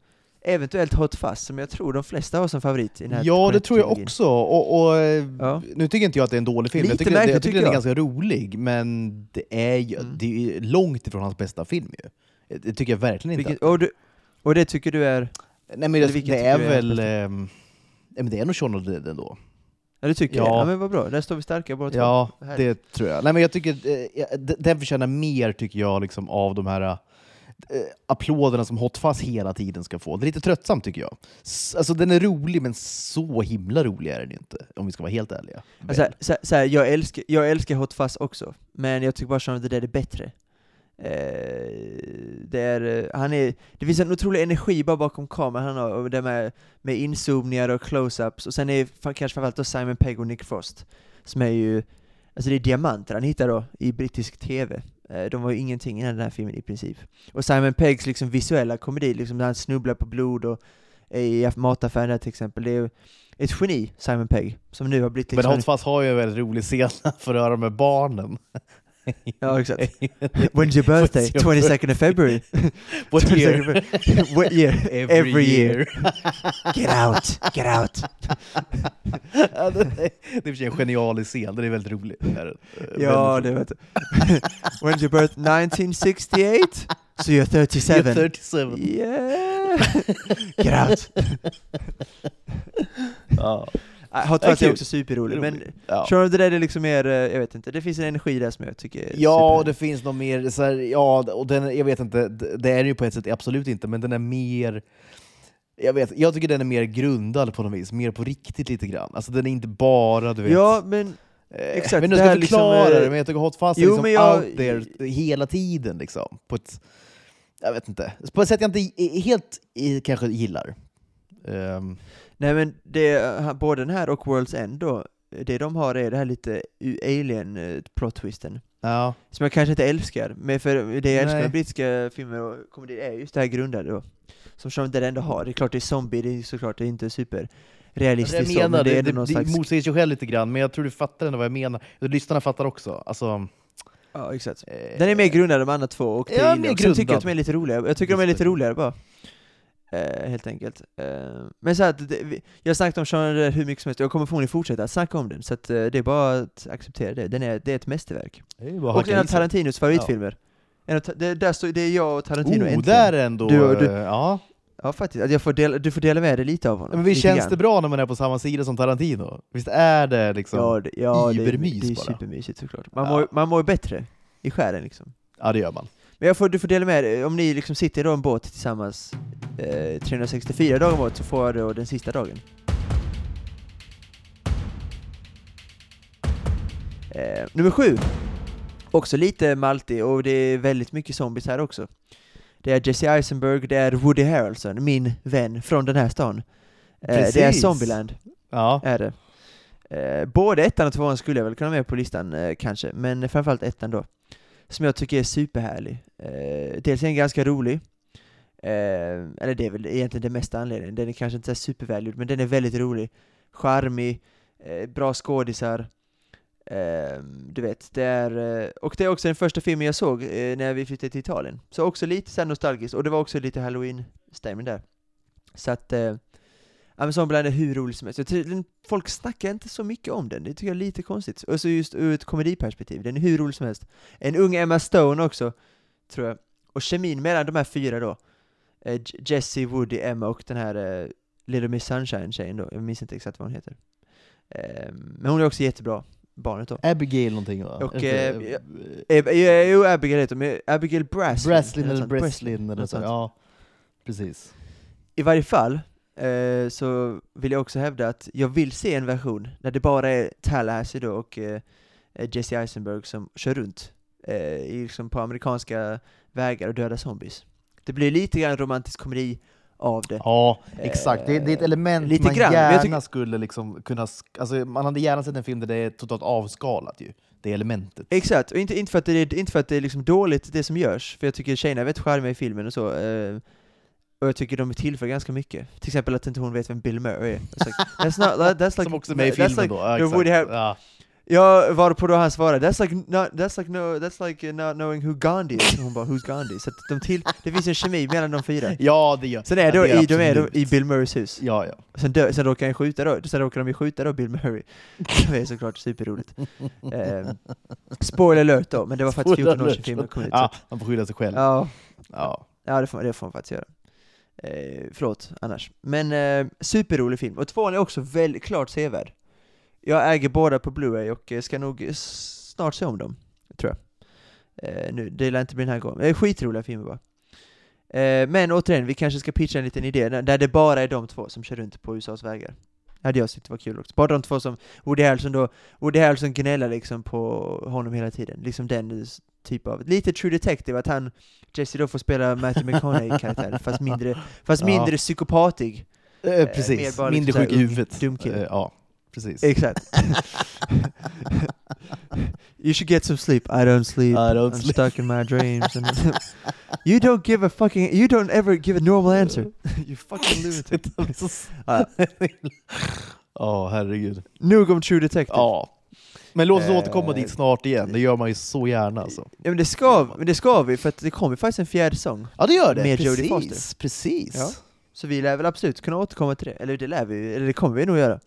Eventuellt Hot Fuzz, som jag tror de flesta har som favorit i den här Ja, det tror jag också. Och, och, eh, Ja. Nu tycker inte jag att det är en dålig film. Lite jag tycker, det, jag märkligt, tycker tycker den är jag. ganska rolig, men det är, ju, Mm. det är långt ifrån hans bästa film ju. Det tycker jag verkligen inte. Vilket, och, du, och det tycker du är... Nej men det, det är är väl... ehm, ja, men det är nog Shaun of the Dead ändå. Ja du tycker Ja. det? Ja men vad bra, där står vi starka båda två. Ja, Härligt. det tror jag. Nej, men jag tycker, eh, den förtjänar mer tycker jag liksom, av de här eh, applåderna som Hot Fuzz hela tiden ska få. Det är lite tröttsamt tycker jag. S- Alltså den är rolig, men så himla rolig är den ju inte, om vi ska vara helt ärliga. Alltså, Väl. så, så här, jag, älskar, jag älskar Hot Fuzz också, men jag tycker bara of the Dead är bättre. Eh, det, är, eh, han är, det finns en otrolig energi bara bakom kameran han har, och det med, med inzoomningar och close-ups, och sen är kanske framförallt då Simon Pegg och Nick Frost, som är ju, alltså det är diamanter han hittar då i brittisk TV. Eh, de var ju ingenting i den här filmen i princip. Och Simon Peggs liksom visuella komedi, liksom när han snubblar på blod och i mataffären där till exempel, det är ett geni, Simon Pegg, som nu har blivit Men liksom en Hot Fuzz har ju en väldigt rolig scen [laughs] för att höra med barnen. [laughs] Ja, exakt. [laughs] When's your birthday? What's your 22nd of February. [laughs] What 22nd year? What year? Every year. Get out, get out. ja, det, det är för sig en genialisk scen, den är väldigt rolig. Ja, det vet. When's your birthday? 1968? So you're 37? rolig. 37. Yeah! Get out. Ja. Hot Ja, Fuzz är kul. också superrolig, men Ja. The Dead är liksom mer, eh, jag vet inte, det finns en energi där som jag tycker är Ja, och det finns något mer, så här, ja, och den, jag vet inte, det är ju på ett sätt absolut inte, men den är mer jag, vet, jag tycker den är mer grundad på något vis, mer på riktigt lite grann. Alltså den är inte bara, du vet... Ja, men eh, exakt, Men nu det ska liksom, förklara eh, det, men jag tycker Hot Fuzz är liksom jag- out there hela tiden. Liksom, på ett, jag vet inte, på ett sätt jag inte helt kanske gillar. Ehm, Nej men det, ha- både den här och World's End då, det de har är det här lite alien eh, plot twisten ja. Som jag kanske inte älskar, men för det jag älskar med brittiska filmer och komedier är just det här grundade då Som the Dead ändå har, det är klart det är zombie, det är såklart det är inte super realistiskt jag så, menar, men det är det, det, någon det slags... motsäger sig själv lite grann, men jag tror du fattar ändå vad jag menar. Lyssnarna fattar också. Alltså, Ja exakt eh, Den är mer grundad än de andra två, och det Ja, mer jag. Sen tycker jag att de är lite roligare, jag tycker de är lite det. roligare bara Eh, helt enkelt. Eh, men så att, det, vi, jag har snackat om Dead hur mycket som helst, jag kommer förmodligen fortsätta snacka om den, så att, eh, det är bara att acceptera det. Den är, det är ett mästerverk. är Och en av. Tarantinos favoritfilmer. En av, ta- det, där står, det är jag och Tarantino Oh, äntligen. där är ändå... Du- du- eh, ja. Ja faktiskt, jag får dela, du får dela med dig lite av honom. Men visst känns grann. det bra när man är på samma sida som Tarantino? Visst är det liksom... Ja, det, ja det, Ibermys det är bara. supermysigt såklart. Man, Ja. mår, man mår ju bättre i själen liksom. Ja, det gör man. Men jag får, du får dela med dig, om ni liksom sitter i en båt tillsammans eh, 364 dagar om året så får jag då den sista dagen. Eh, nummer sju. Också lite maltig och det är väldigt mycket zombies här också. Det är Jesse Eisenberg, det är Woody Harrelson, min vän från den här stan. Eh, det är. Zombieland, Ja. är det. Eh, både ettan och tvåan skulle jag väl kunna med på listan eh, kanske, men framförallt ettan då. Som jag tycker är superhärlig. Eh, dels är den ganska rolig, eh, eller det är väl egentligen den mesta anledningen. Den är kanske inte så supervälgjord, men den är väldigt rolig. Charmig, eh, bra skådisar. Eh, du vet, det är, eh, och det är också den första filmen jag såg eh, när vi flyttade till Italien. Så också lite så nostalgiskt, och det var också lite halloween-stämning där. Så att, eh, ja men Zombieland är hur rolig som helst. Jag folk snackar inte så mycket om den, det tycker jag är lite konstigt. Och så just ur ett komediperspektiv, den är hur rolig som helst. En ung Emma Stone också, tror jag. Och kemin mellan de här fyra då, eh, J- Jessie, Woody, Emma och den här eh, Little Miss Sunshine-tjejen då, jag minns inte exakt vad hon heter. Eh, men hon är också jättebra, barnet då. Abigail någonting va? Och, eh, eh, Eh, eh, Jo, Abigail heter hon, Abigail Braslin. Breslin något eller. Breslin eller så. Ja, precis. I varje fall eh, så vill jag också hävda att jag vill se en version där det bara är Tallahassee då och eh, eh, Jesse Eisenberg som kör runt eh, liksom på amerikanska vägar och dödar zombies. Det blir lite grann romantisk komedi av det. Ja, exakt. Det, det är ett Eh, element lite man grann, gärna skulle liksom kunna... Alltså, man hade gärna sett en film där det är totalt avskalat ju. Det elementet. Exakt, och inte, inte för att det är, inte för att det är liksom dåligt det som görs, för jag tycker tjejerna är väldigt charmiga i filmen och så. Och jag tycker de tillför ganska mycket. Till exempel att inte hon vet vem Bill Murray är. It's like, [laughs] that's not, that- that's like, Som också är med i filmen like, då. Ja, Woody. Har- Ja. Ja, varpå då han svarade that's like, not, that's like, no, that's like not knowing who Gandhi is. Hon bara, who's Gandhi? Så att de till, det finns en kemi mellan de fyra. [laughs] ja, det gör Sen är ja, då, det i, de är då i Bill Murrays hus. Ja, ja. Sen, dö, sen råkar han skjuta då, sen råkar de ju skjuta då Bill Murray. [laughs] Det är såklart superroligt. Ehm, spoiler alert då, men det var faktiskt 14 år sedan filmen kom ut. Ja, han får skylla sig själv. ja, Ja. ja det, får, det får man faktiskt göra. Eh, förlåt annars. Men eh, superrolig film, och tvåan är också väldigt klart sevärd. Jag äger båda på Blu-ray och eh, ska nog snart se om dem, tror jag. Eh, nu, det lär inte bli den här gången. Det är skitroliga filmer bara. Eh, men återigen, vi kanske ska pitcha en liten idé där det bara är de två som kör runt på USAs vägar. Hade jag tyckt var kul också. Bara de två som, Woody Harrelson då, Woody Harrelson gnäller liksom på honom hela tiden. Liksom den typ av, lite True Detective, att han, Jesse då får spela Matthew McConaughey-karaktär, [laughs] fast mindre, fast Ja. mindre psykopatig. Eh, mer precis, bara mindre sjuk i huvudet. dum kille. Eh, ja, precis. Exakt. [laughs] you should get some sleep. I don't sleep. I don't I'm sleep. stuck in my dreams. And [laughs] you don't give a fucking. You don't ever give a normal answer. [laughs] you fucking lunatic. Ja. Ja, herregud. Nog om True Detective. Ja. Men låt oss Eh. återkomma dit snart igen, det gör man ju så gärna alltså. Ja, men det ska, men det ska vi, för att det kommer faktiskt en fjärde säsong. Ja det gör det, Med Jodie precis. Foster. precis. Ja. Så vi lär väl absolut kunna återkomma till det. Eller det lär vi eller det kommer vi nog göra.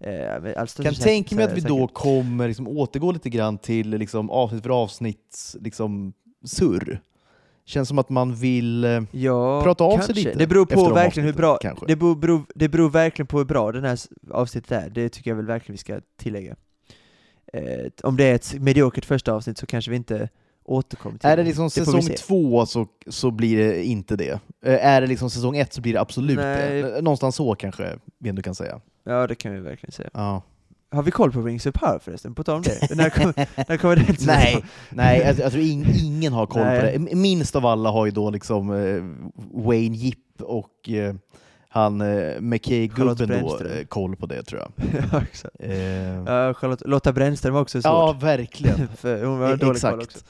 Med all största kan tänka mig att vi säkerhet. då kommer liksom återgå lite grann till liksom avsnitt för avsnitt liksom surr. Känns som att man vill... eh, Ja, prata av sig kanske. lite Det beror på verkligen hur bra, kanske. det beror, beror, det beror verkligen på hur bra den här avsnittet är, det tycker jag väl verkligen vi ska tillägga. Eh, om det är ett mediokert första avsnitt så kanske vi inte återkommer till Är det liksom Det säsong två så, så blir det inte det. Eh, Är det liksom säsong ett så blir det absolut Nej. det. Eh, Någonstans så kanske vi ändå kan säga. Ja, det kan vi verkligen säga. Ja. Har vi koll på Rings of Power förresten, på tal om det? När kommer, [laughs] när kommer till Nej, nej jag, jag tror in, ingen har koll Nej. på det. Minst av alla har ju då liksom eh, Wayne Jipp och eh, han eh, McKay-gubben då eh, koll på det tror jag. [laughs] ja, exakt. Eh, Ja, Charlotte, Lotta Brännström var också svårt. ja, verkligen. [laughs] för hon var dålig koll också. Exakt.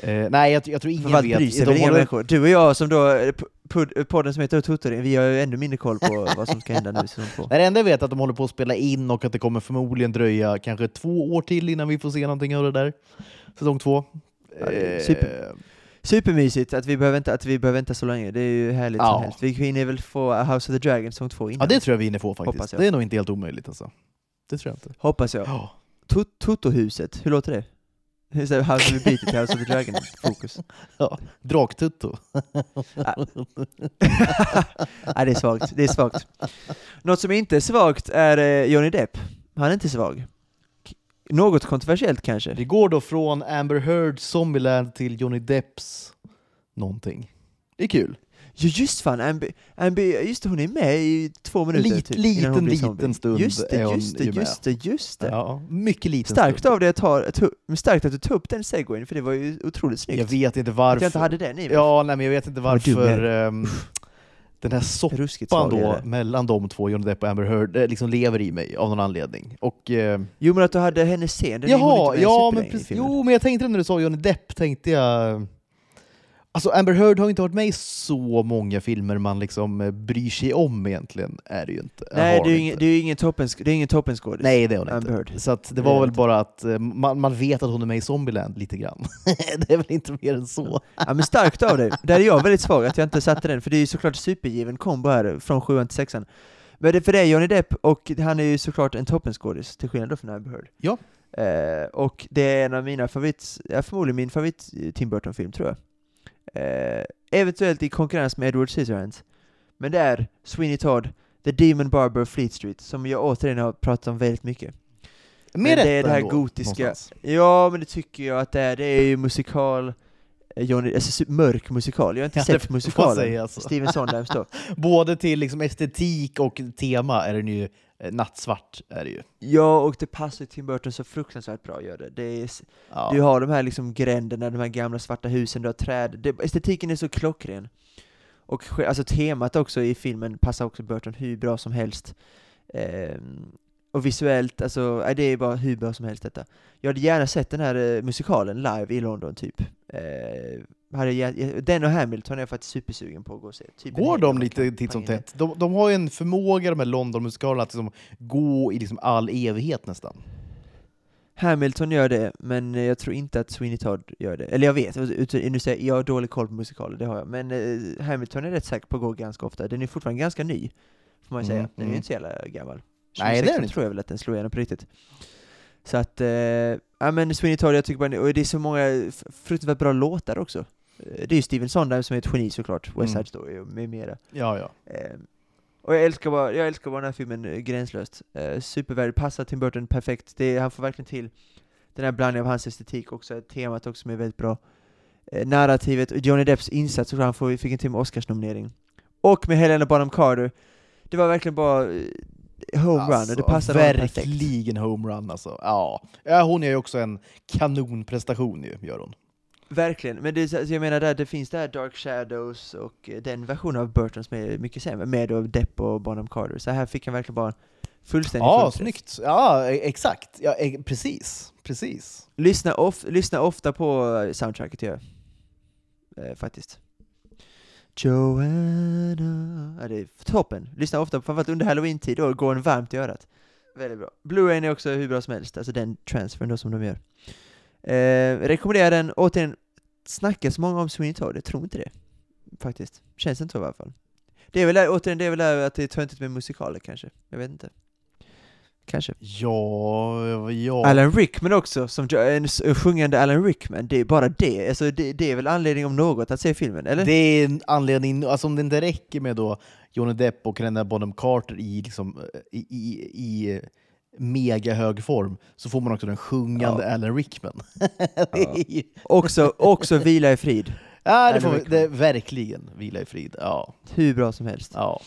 Eh, nej, jag, jag tror ingen Framförallt vet. bryr De håller-. Du och jag som då, eh, pod- podden som heter Tuttoring, vi har ju ännu mindre koll på [laughs] vad som ska hända nu säsong två. Nej, det enda jag vet är att de håller på att spela in och att det kommer förmodligen dröja kanske två år till innan vi får se någonting av det där. Säsong två. Ja, Eh, super. Supermysigt att vi behöver vänta, att vi behöver vänta så länge, det är ju härligt Ja. som helst. Vi hinner väl få House of the Dragon säsong två innan. Ja, det tror jag vi hinner få faktiskt. Det är nog inte helt omöjligt alltså. Det tror jag inte. Hoppas jag. Ja. Toto-huset, hur låter det? Hur säger House of the Beat till House of the Dragon-fokus? [laughs] Ja. Draktutto. Nej, det är svagt. Det är svagt. Något som inte är svagt är eh, Johnny Depp. Han är inte svag. Något kontroversiellt kanske. Vi går då från Amber Heard Zombieland till Johnny Depps någonting. Det är kul. Ja just fan, Ambi, Ambi, just det, hon är med i två minuter Lit- typ, innan hon liten, liten stund Just det, är hon just det, ju med. just det, just det. Ja, mycket liten Starkt stund. av dig att ta, starkt att du tog upp den segwayn, för det var ju otroligt snyggt. Jag vet inte att varför. jag inte hade den i mig. Ja, nej, men jag vet inte varför ehm, [laughs] den här soppan då mellan de två, Johnny Depp och Amber Heard, eh, liksom lever i mig av någon anledning. Och, eh, Jo men att du hade hennes scen, den jaha, ja men precis. Jo, men jag tänkte när du sa Johnny Depp tänkte jag... Alltså Amber Heard har inte varit med i så många filmer man liksom eh, bryr sig om egentligen, är det ju inte. Nej, det är ingen, inte. det är ju ingen toppens, det är ingen toppenskådis. Nej, det är hon Amber inte. Heard. Så att det Det var är väl inte. bara att eh, man, man vet att hon är med i Zombieland lite grann. [laughs] det är väl inte mer än så. Ja men starkt av dig. Där är jag väldigt svag att jag inte satte den, för det är ju såklart supergiven kombo här, från sjuan till sexan. Men det, för det är Johnny Depp, och han är ju såklart en toppenskådis, till skillnad från Amber Heard. Ja. Eh, och det är en av mina favorit, ja, förmodligen min favorit eh, Tim Burton-film tror jag. Eh, eventuellt i konkurrens med Edward Scissorhands. Men det är Sweeney Todd, The Demon Barber of Fleet Street, som jag återigen har pratat om väldigt mycket. Med Men det är det här ändå, gotiska- någonstans. Ja, men det tycker jag att det är. Det är ju musikal, eh, Johnny, alltså mörk musikal. Jag har inte Ja, sett musikalen. alltså. Steven Sondheims [laughs] då. Både till liksom estetik och tema är den ju nattsvart. Är det ju. Ja, och det passar Tim Burton så fruktansvärt bra gör det. det är, Ja. Du har de här liksom gränderna, de här gamla svarta husen, du har träd. Det, estetiken är så klockren. Och alltså temat också i filmen passar också Burton hur bra som helst. Ehm, och visuellt, alltså, det är bara hur bra som helst detta. Jag hade gärna sett den här eh, musikalen live i London, typ. Eh, den och Hamilton är jag faktiskt supersugen på att gå och se. Typ Går de lite titt som tätt? De, de har ju en förmåga, de här London-musikalerna, att liksom gå i liksom all evighet nästan. Hamilton gör det, men eh, jag tror inte att Sweeney Todd gör det. Eller jag vet, ut- nu säger jag, jag har dålig koll på musikaler, det har jag. Men eh, Hamilton är rätt säker på att gå ganska ofta. Den är fortfarande ganska ny, får man ju säga. Mm, Den är ju mm. inte så jävla gammal. Nej, det är 2016 den tror jag väl att den slog igenom på riktigt. Så att, eh, ja men Sweeney Todd, jag tycker bara, och det är så många fruktansvärt bra låtar också. Eh, Det är ju Steven Sondheim som är ett geni såklart, West Mm. Side Story och med mera. Ja, ja. Eh, och jag älskar bara, jag älskar bara den här filmen eh, gränslöst. Eh, supervärdig, passar Tim Burton perfekt. Det, han får verkligen till den här blandningen av hans estetik också, temat också som är väldigt bra. Eh, narrativet och Johnny Depps insats, och han får, fick en till med Oscarsnominering. Och med Helena Bonham Carter. Det var verkligen bara eh, home run, och det. Alltså, Verkligen homerun alltså. Ja. ja, hon gör ju också en kanonprestation ju, gör hon. Verkligen, men det, är alltså jag menar där, det finns där Dark Shadows och eh, den versionen av Burton som är mycket sämre, med då Depp och Bonham Carter. Så här fick han verkligen bara fullständig Ja, fullträff. snyggt. Ja, e- exakt. Ja, e- precis. Precis. Lyssna, of, lyssna ofta på eh, soundtracket gör. Eh, faktiskt. Joanna... Ja, det är toppen. Lyssnar ofta, framförallt under halloween-tid, då går en varmt i örat. Väldigt bra. Blue Rain är också hur bra som helst, alltså den transfern då som de gör. Eh, rekommenderar den, återigen, snackas många om Sweeney Todd? Jag tror inte det. Faktiskt. Känns inte så i alla fall. Det är väl återigen, det är väl att det är töntigt med musikaler kanske. Jag vet inte. Kanske. Ja, ja. Alan Rickman också, som en sjungande Alan Rickman, det är bara det, alltså det, det är väl anledning om något att se filmen, eller? Det är en anledning, alltså om det inte räcker med då Johnny Depp och Helena Bonham Carter i, liksom, i, i, i mega hög form, så får man också den sjungande Ja. Alan Rickman. Ja. [laughs] Också, också vila i frid, ja, det Alan får vi, det verkligen vila i frid. Ja. hur bra som helst. Ja.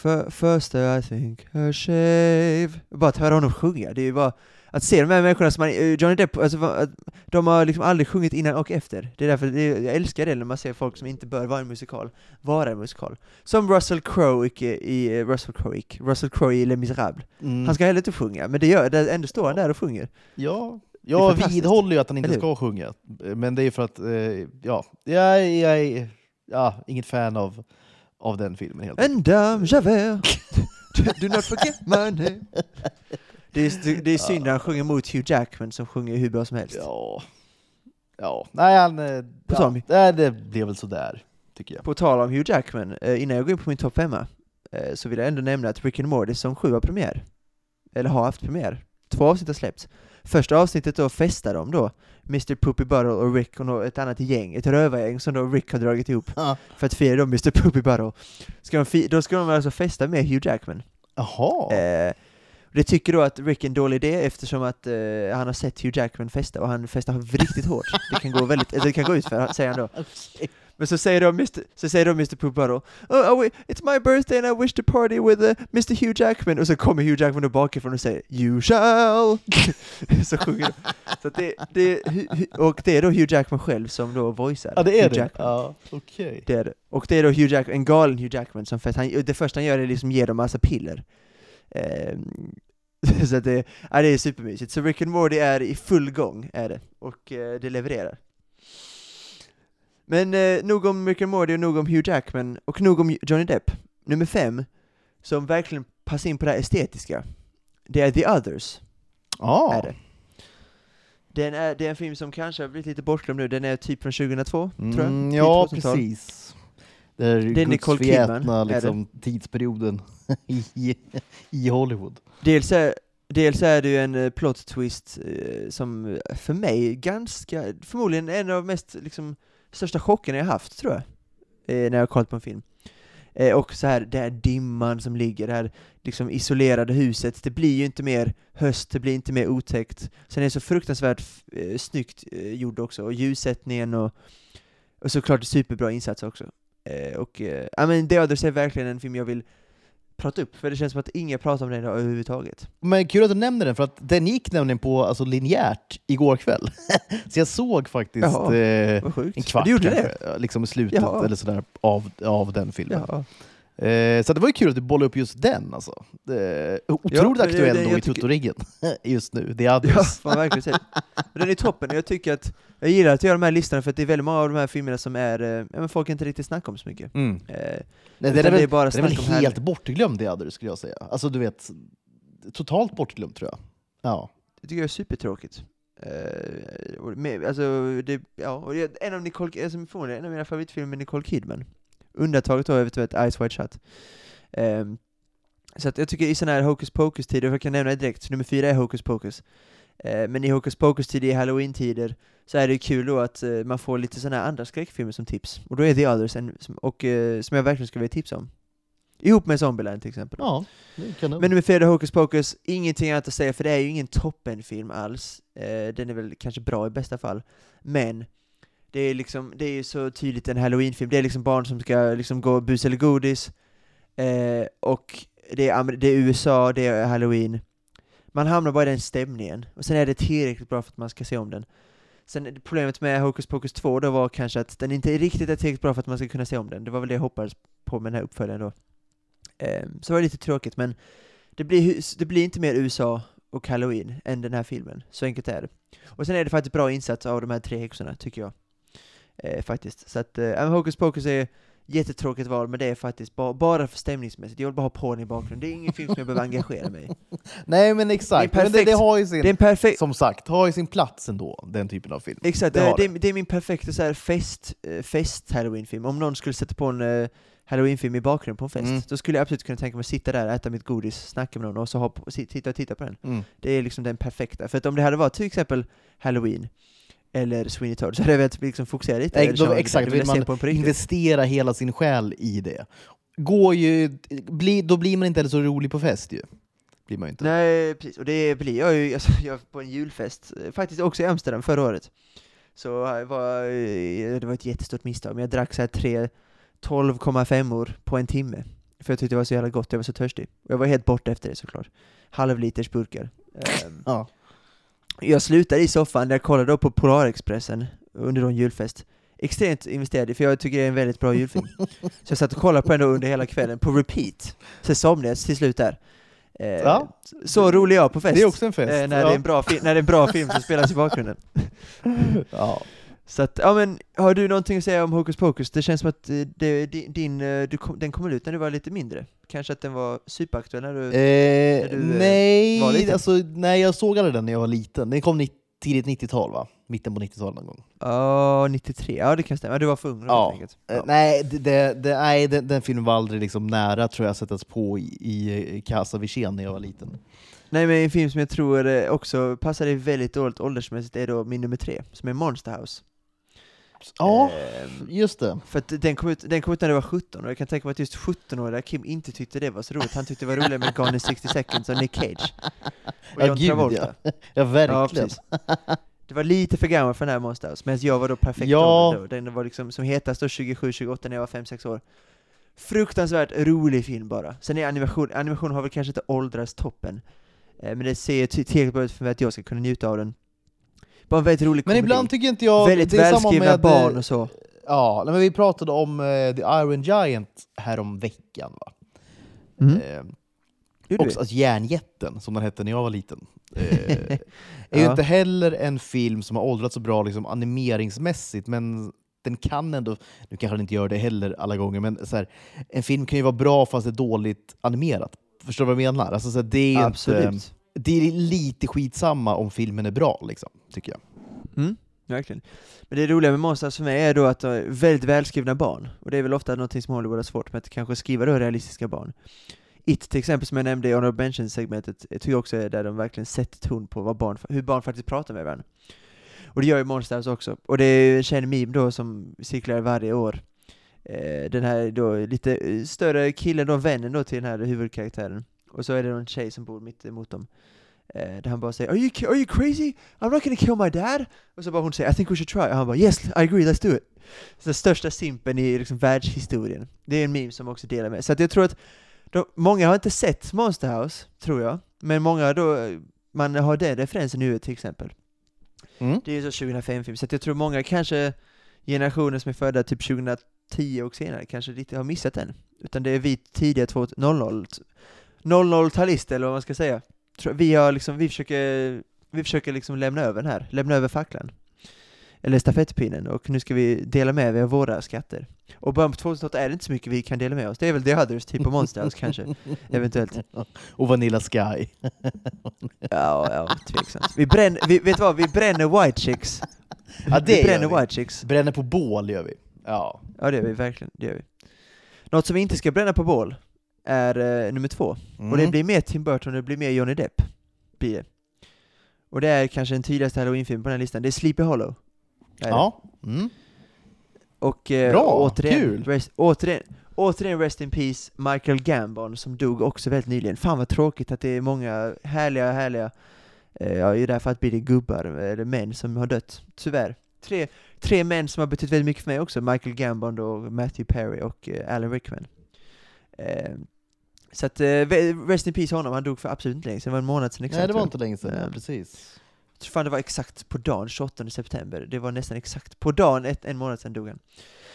För, first I think I shave. Bara att höra honom sjunga, det är ju bara att se de här människorna som man, eh, Johnny Depp, alltså, de har liksom aldrig sjungit innan och efter. Det är därför det, jag älskar det när man ser folk som inte bör vara en musikal, vara en musikal. Som Russell Crowe i, i eh, Russell Crowe, Russell Crowe i Les Misérables. Mm. Han ska heller inte sjunga, men det gör det, ändå står han där och sjunger. Ja, jag vidhåller ju att han inte ska sjunga, men det är för att, eh, ja, jag, jag är ja, inget fan av, av den filmen helt enkelt. And Dame Javert, do not forget [laughs] my name. Det är, det är synd när han sjunger mot Hugh Jackman som sjunger hur bra som helst. Ja, ja. nej han, eh, ja, om- nej, det blev väl sådär, tycker jag. På tal om Hugh Jackman, eh, innan jag går in på min topp femma, eh, så vill jag ändå nämna att Rick and Morty som sju har premiär. Eller har haft premiär. Två avsnitt har släppts. Första avsnittet då festar de då, Mr Poopy Buttle och Rick och nå- ett annat gäng, ett rövargäng som då Rick har dragit ihop Ja. för att fira då Mr Poopy Buttle. Ska de då ska de alltså festa med Hugh Jackman. Jaha, Eh, det tycker då att Rick är en dålig idé eftersom att eh, han har sett Hugh Jackman festa och han festar riktigt hårt. Det kan gå väldigt, det kan gå ut för säger han då. [laughs] Men så säger då Mr, så säger då Mr Poop Buttle oh, oh, It's my birthday and I wish to party with uh, Mr Hugh Jackman och så kommer Hugh Jackman då bakifrån och säger You shall! [laughs] så sjunger de. Så det, det, och det är då Hugh Jackman själv som då voicear ja det är Hugh det. Jackman. Ja, okej. Det är det. Och det är då Hugh Jackman, en galen Hugh Jackman som fest, han, det första han gör är liksom ge dem massa piller. Ehm, [laughs] så det, ja, det är supermysigt. Så Rick and Morty är i full gång, är det. Och eh, det levererar. Men eh, nog om Rick and Morty och nog om Hugh Jackman och nog om Johnny Depp. Nummer fem, som verkligen passar in på det här estetiska, det är The Others. Ja, Är det. Den är, det är en film som kanske har blivit lite bortglömd nu, den är typ från 2002, tror jag. Mm, ja 2000-tal. precis. Det är är Nicole Kidman, gudsförgätna är liksom, tidsperioden [laughs] i, i Hollywood. Dels är, dels är det ju en eh, plot twist eh, som för mig ganska, förmodligen en av de mest liksom, största chocken jag haft tror jag, eh, när jag har kollat på en film. Eh, och så här, den här dimman som ligger, det här liksom isolerade huset, det blir ju inte mer höst, det blir inte mer otäckt. Sen är det så fruktansvärt eh, snyggt eh, gjord också, och ljussättningen och, och såklart superbra insats också. Eh, och eh, ja men The Others är verkligen en film jag vill prata upp, för det känns som att ingen pratar om den idag överhuvudtaget. Men kul att du nämner den, för att den gick nämligen på alltså, linjärt igår kväll. [laughs] Så jag såg faktiskt Jaha, eh, en kvart du gjorde kanske, det? liksom i slutet Jaha. eller sådär, av, av den filmen. Ja. Eh, så det var ju kul att du bollade upp just den alltså. Det, otroligt Ja, det- aktuell det- då jag i Tuttoriggen [laughs] just nu. The Ja, Others. får man verkligen den är toppen, jag tycker att jag gillar att göra de här listorna för det är väldigt många av de här filmerna som är, eh, ja, men folk inte riktigt snackar om så mycket. Mm. Eh, Nej, den är väl, det är bara den är väl om här- helt bortglömd The Others skulle jag säga. Alltså du vet, totalt bortglömd tror jag. Ja. Det tycker jag är supertråkigt. Uh, med, alltså, det, ja, det, en av Nicole, alltså, en av mina favoritfilmer med Nicole Kidman. Undantaget då eventuellt Ice White Shut. Ehm, så att jag tycker i sådana här Hocus Pocus-tider, jag kan nämna det direkt, nummer fyra är Hocus Pocus. Eh, men i Hocus Pocus-tider, i Halloween-tider, så är det ju kul då att eh, man får lite sådana här andra skräckfilmer som tips. Och då är The Others en, som, och, eh, som jag verkligen skulle vilja tipsa om. Ihop med Zombieland till exempel. ja är kanon. Men nummer fyra, Hocus Pocus, ingenting annat att säga för det är ju ingen toppenfilm alls. Eh, den är väl kanske bra i bästa fall. Men det är liksom, det är ju så tydligt en halloweenfilm. Det är liksom barn som ska liksom gå bus eller godis. Eh, och det är, det är USA, det är halloween. Man hamnar bara i den stämningen. Och sen är det tillräckligt bra för att man ska se om den. Sen problemet med Hocus Pocus 2 då var kanske att den inte riktigt är tillräckligt bra för att man ska kunna se om den. Det var väl det jag hoppades på med den här uppföljaren då. Eh, så var det lite tråkigt, men det blir, det blir inte mer USA och Halloween än den här filmen. Så enkelt är det. Och sen är det faktiskt bra insats av de här tre häxorna, tycker jag. Eh, faktiskt. Så att, eh, Hocus Pocus är jättetråkigt val, men det är faktiskt ba bara för stämningsmässigt. Jag vill bara ha den i bakgrunden. Det är ingen film som jag behöver engagera mig i. [laughs] Nej men exakt, Det är men det, det perfekt. har ju sin, Det är en perfekt... som sagt, har ju sin plats ändå, den typen av film. Exakt, det det, det, är, min perfekta så här, fest, eh, fest halloweenfilm. Om någon skulle sätta på en eh, halloweenfilm i bakgrunden på en fest, Mm. då skulle jag absolut kunna tänka mig att sitta där, äta mitt godis, snacka med någon och så ha på, si- titta och titta på den. Mm. Det är liksom den perfekta. För att om det hade varit till exempel Halloween, eller Sweeney Todd, [laughs] så hade jag velat liksom fokusera lite. Nej, då- exakt, vill man på. Investera hela sin själ i det. Går ju, bli, då blir man inte heller så rolig på fest ju. Blir man inte. Nej, precis. Och det blir jag ju, alltså, jag på en julfest, eh, faktiskt också i Amsterdam förra året. Så var, eh, det var ett jättestort misstag, men jag drack så här tre 12,5 på en timme. För jag tyckte det var så jävla gott, jag var så törstig. Jag var helt borta efter det såklart. Halvliters burkar. Ehm, Ja. Jag slutade i soffan där jag kollade på Polarexpressen under en julfest. Extremt investerad i, för jag tycker det är en väldigt bra julfilm. [laughs] så jag satt och kollade på den under hela kvällen, på repeat. Så somnade jag till slut där. Eh, Ja. Så rolig jag på fest. Det är också en fest. Eh, när, ja. det är en bra när det är en bra film som spelas i bakgrunden. [laughs] ja. Så att, ja men, har du någonting att säga om Hocus Pocus? Det känns som att eh, det, din, eh, du den kom ut när du var lite mindre. Kanske att den var superaktuell när du... Eh, du, eh, var nej, liten? alltså, nej, jag såg aldrig den när jag var liten. Den kom tidigt 90-tal va? Mitten på 90-talet någon gång. Ja, 93. Ja, det kan stämma. Du var för ung Ja. helt enkelt. Eh, nej, det, det, nej den, den filmen var aldrig liksom nära tror jag sättas på i, i Casa Vicen när jag var liten. Nej men en film som jag tror också passar dig väldigt dåligt åldersmässigt är då min nummer tre, som är Monster House. Ja, Ehm, just det. För att den kom, ut, den kom ut när du var 17, och jag kan tänka mig att just 17-åriga Kim inte tyckte det var så roligt. Han tyckte det var roligare med Gone in 60 seconds och Nick Cage. Och Ja, John gud, Travolta. Ja, Ja, verkligen. precis. Det var lite för gammal för den här Monster House, medan jag var då perfekt Ja. då. Den var liksom som hetast då 27-28 när jag var 5-6 år. Fruktansvärt rolig film bara. Sen är animation, animation har väl kanske inte åldrats toppen. Eh, men det ser tillräckligt bra ut för att jag ska kunna njuta av den. Bara en väldigt rolig Men komedi. ibland tycker inte jag... väldigt det är samma välskrivna med, barn och så. Ja, men vi pratade om eh, The Iron Giant härom veckan va? Mm. Eh, Gjorde också, alltså Järnjätten, som den hette när jag var liten. Eh, [laughs] är ju Ja. inte heller en film som har åldrats så bra liksom, animeringsmässigt, men den kan ändå, nu kanske den inte gör det heller alla gånger, men så här, en film kan ju vara bra fast det är dåligt animerat. Förstår du vad jag menar? Alltså, så här, det, är Absolut. Inte, det är lite skitsamma om filmen är bra, liksom, tycker jag. Mm, verkligen. Men det roliga med Monsters för mig är då att de är väldigt välskrivna barn. Och det är väl ofta något som Hollywood har svårt med, att kanske skriva då realistiska barn. It till exempel, som jag nämnde i Honorable Mention-segmentet, jag tycker jag också är där de verkligen sätter ton på vad barn, hur barn faktiskt pratar med varandra. Och det gör ju Monsters också. Och det är ju en känd meme då som cirkulerar varje år. Eh, den här då lite eh, större killen, då vännen då till den här huvudkaraktären. Och så är det en tjej som bor mitt emot dem. Eh, där han bara säger are you, are you crazy? I'm not gonna kill my dad! Och så bara hon säger I think we should try. Och han bara yes, I agree, let's do it. Så den största simpen i liksom världshistorien. Det är en meme som också delar med. Så att jag tror att de, många har inte sett Monster House, tror jag. Men många då, man har den referensen nu till exempel. Mm. Det är ju så 2005-film, så att jag tror många kanske generationer som är födda typ 2010 och senare kanske lite har missat den. utan det är vi tidiga 00 00-talister eller vad man ska säga. Vi, har liksom, vi försöker, vi försöker liksom lämna över den här, lämna över facklan. Eller stafettpinnen, och nu ska vi dela med oss av våra skatter. Och början på 2008 är det inte så mycket vi kan dela med oss, det är väl The Others, typ på Monster House kanske, [laughs] eventuellt. Och Vanilla Sky. Ja, ja, tveksamt. Vi bränner, vi, vet du vad, vi bränner White Chicks. Ja, det vi bränner vi. White Chicks. Bränner på bål gör vi. Ja. Ja det gör vi verkligen, det gör vi. Något som vi inte ska bränna på bål är eh, nummer två. Mm. Och det blir mer Tim Burton, det blir mer Johnny Depp. Blir det. Och det är kanske den tydligaste halloween-filmen på den här listan, det är Sleepy Hollow. Är. Ja. Mm. Och eh, Bra, återigen, kul. Rest, återigen, återigen Rest in Peace, Michael Gambon som dog också väldigt nyligen. Fan vad tråkigt att det är många härliga, härliga, eh, ja i det här fallet blir det gubbar, eller män som har dött, tyvärr. Tre, tre män som har betytt väldigt mycket för mig också, Michael Gambon då, Matthew Perry och eh, Alan Rickman. Eh, så att, eh, Rest in Peace honom, han dog för absolut inte länge sedan, det var en månad sedan exakt. Nej, det var inte länge sedan. Ja. Precis. Jag tror fan det var exakt på dagen, 28 september. Det var nästan exakt på dagen, ett, en månad sedan dog han.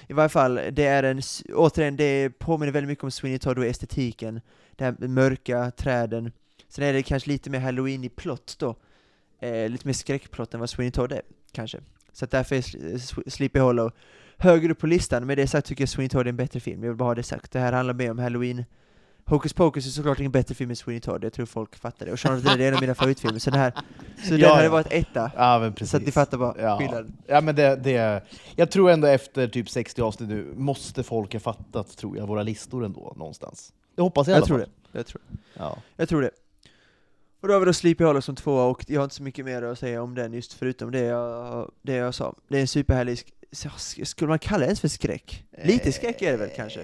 I varje fall, det är en, återigen, det påminner väldigt mycket om Sweeney Todd och estetiken. Det här mörka träden. Sen är det kanske lite mer halloween i plott då. Eh, lite mer skräckplott än vad Sweeney Todd är, kanske. Så att därför är Sw- Sleepy Hollow högre upp på listan. Med det sagt tycker jag Sweeney Todd är en bättre film. Jag vill bara ha det sagt. Det här handlar mer om halloween. Hocus Pocus är såklart ingen bättre film än Sweeney Todd, jag tror folk fattar det. Och Shaun of the Dead är en av mina favoritfilmer, så, det här, så den Ja, hade ja. varit etta. Ja. Så att ni fattar bara Ja. skillnaden. Ja, men det, det, jag tror ändå efter typ 60 avsnitt nu måste folk ha fattat tror jag, våra listor ändå någonstans. Det hoppas jag i Jag alla tror fall. det. Jag tror, Ja. jag tror det. Och då har vi då Sleepy Hollow som tvåa, och jag har inte så mycket mer att säga om den just förutom det jag, det jag sa. Det är en superhärlig, sk- sk- skulle man kalla det ens för skräck? Lite skräck är det väl kanske?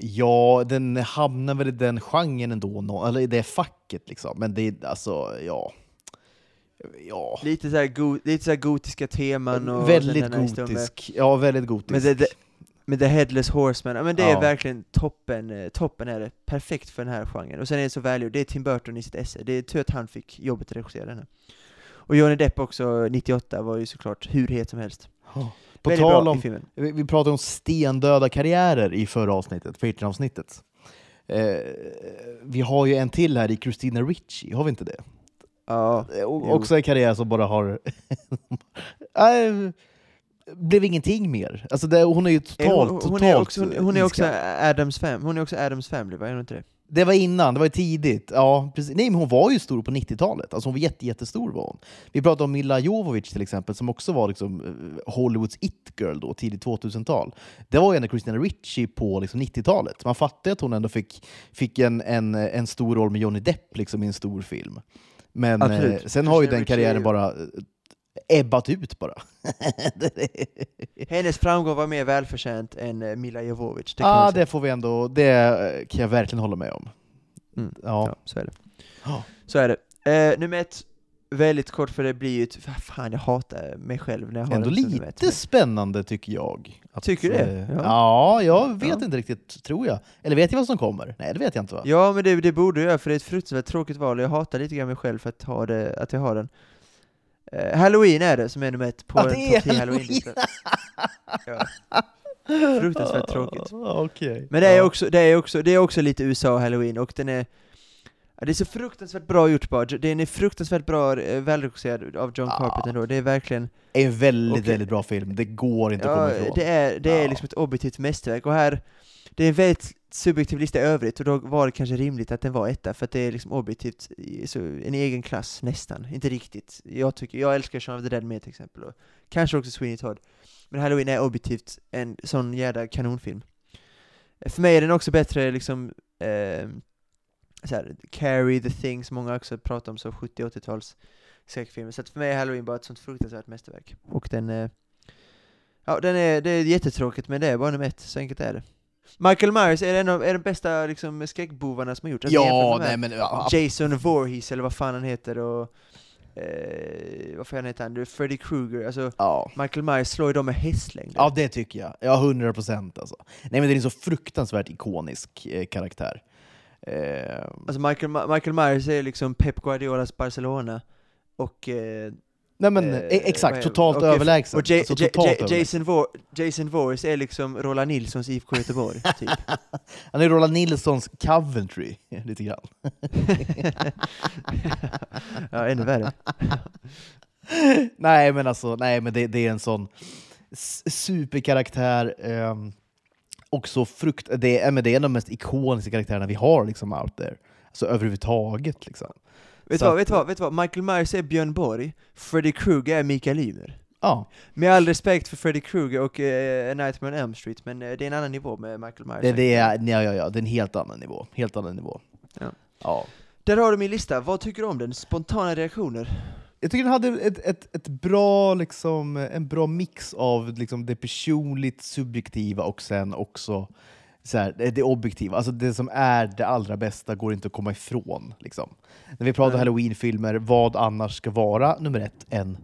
Ja, den hamnar väl i den genren ändå, eller i det facket liksom. Men det är alltså, ja. Ja. Lite såhär, go, lite såhär gotiska teman och väldigt gotisk. Ja, väldigt gotisk. Men det, det, The Headless Horseman, men det är Ja. verkligen toppen, eh, toppen är det. Perfekt för den här genren. Och sen är det så välgjort, det är Tim Burton i sitt esse. Det är tur att han fick jobbet att regissera den. Och Johnny Depp också, 98, var ju såklart hur het som helst. Ja. På Väldigt tal om, vi, vi pratade om stendöda karriärer i förra avsnittet, Patreon-avsnittet. Eh, vi har ju en till här i Christina Ricci, har vi inte det? Ja, Eh, Jo. Också en karriär som bara har... [laughs] äh, blev ingenting mer. Alltså det, hon är ju totalt, hon, totalt hon, är också, hon, hon är också. Adams fam, hon är också Adams family, va? Är hon inte det? Det var innan, det var tidigt. Ja, precis. Nej, men hon var ju stor på 90-talet. Alltså hon var jätte, jättestor var hon. Vi pratade om Mila Jovovich till exempel, som också var liksom eh, Hollywoods it-girl då, tidigt 2000-tal. Det var ju ändå Christina Ricci på liksom 90-talet. Man fattar att hon ändå fick, fick en, en, en stor roll med Johnny Depp liksom, i en stor film. Men eh, sen har ju den karriären bara eh, ebbat ut bara. [laughs] Hennes framgång var mer välförtjänt än eh, Mila Jovovich, det Ja, säga. det får vi ändå, det eh, kan jag verkligen hålla med om. Mm. Ja. Ja, så är det. Ja. Så är det. Eh, nummer ett, väldigt kort för det blir ju fan jag hatar mig själv när jag har Ändå lite spännande tycker jag. Att, Tycker du det? eh, Ja. Ja, jag vet Ja. inte riktigt, tror jag. Eller vet jag vad som kommer? Nej, det vet jag inte va? Ja men det, det borde jag för det är ett fruktansvärt tråkigt val och jag hatar lite grann mig själv för att, ha det, att jag har den. Eh, Halloween är det som är nummer ett på topp 10 Halloween. halloween-lista. ja. Fruktansvärt tråkigt. Okej. Men det är, också, det, är också, det är också lite USA halloween och den är det är så fruktansvärt bra gjort bara, den är fruktansvärt bra eh, välregisserad av John Ja. Carpenter ändå, det är verkligen Det är en väldigt, Okej. väldigt bra film. Det går inte att Ja, komma ifrån. det är, det är Ja. liksom ett objektivt mästerverk, och här, det är en väldigt subjektiv lista i övrigt, och då var det kanske rimligt att den var etta, för att det är liksom objektivt, så, en egen klass, nästan. Inte riktigt. Jag, tycker, jag älskar Shaun of the Dead mer till exempel, och kanske också Sweeney Todd. Men Halloween är objektivt en sån jävla kanonfilm. För mig är den också bättre, liksom, eh, såhär, Carry Carrie, The Thing, som många också pratar om, så 70-80-tals skräckfilmer. Så att för mig är Halloween bara ett sånt fruktansvärt mästerverk. Och den eh, Ja, den är, det är jättetråkigt, men det är bara nummer ett, så enkelt är det. Michael Myers är en av är de bästa liksom, skräckbovarna som har gjorts. Alltså, Ja, nej men... Ja, Jason Voorhees, eller vad fan han heter, och... Eh, vad fan heter han? Freddy Krueger, alltså ja. Michael Myers slår ju dem med hästlängder. ja, det tycker jag. Ja, 100 procent alltså. Nej men det är en så fruktansvärt ikonisk eh, karaktär. Eh, Alltså Michael, Michael Myers är liksom Pep Guardiolas Barcelona, och eh, Nej men Eh, e- exakt, totalt okej, överlägsen. Och J- alltså, totalt. Jason, Vor Jason Voorhees är liksom Roland Nilssons IFK Göteborg, [laughs] typ. Han är Roland Nilssons Coventry, lite grann. [laughs] ja, ännu värre. [laughs] nej men alltså, nej men det, det är en sån superkaraktär. ehm, och så frukt, det, är, men det är en av de mest ikoniska karaktärerna vi har liksom out there. Alltså överhuvudtaget liksom. Vet du vad, vet vad, vet vad? Michael Myers är Björn Borg, Freddy Krueger är Mikael Ymer. Ja, Med all respekt för Freddy Krueger och uh, Nightmare on Elm Street, men eh, det är en annan nivå med Michael Myers. det, det, är, ja, ja, ja, det är en helt annan nivå. Helt annan nivå. Ja. ja. Där har du min lista, vad tycker du om den? Spontana reaktioner? Jag tycker den hade ett, ett, ett bra, liksom, en bra mix av liksom, det personligt subjektiva och sen också så här, det, det objektiva. Alltså det som är det allra bästa går inte att komma ifrån. Liksom. När vi pratar halloween-filmer, vad annars ska vara nummer ett än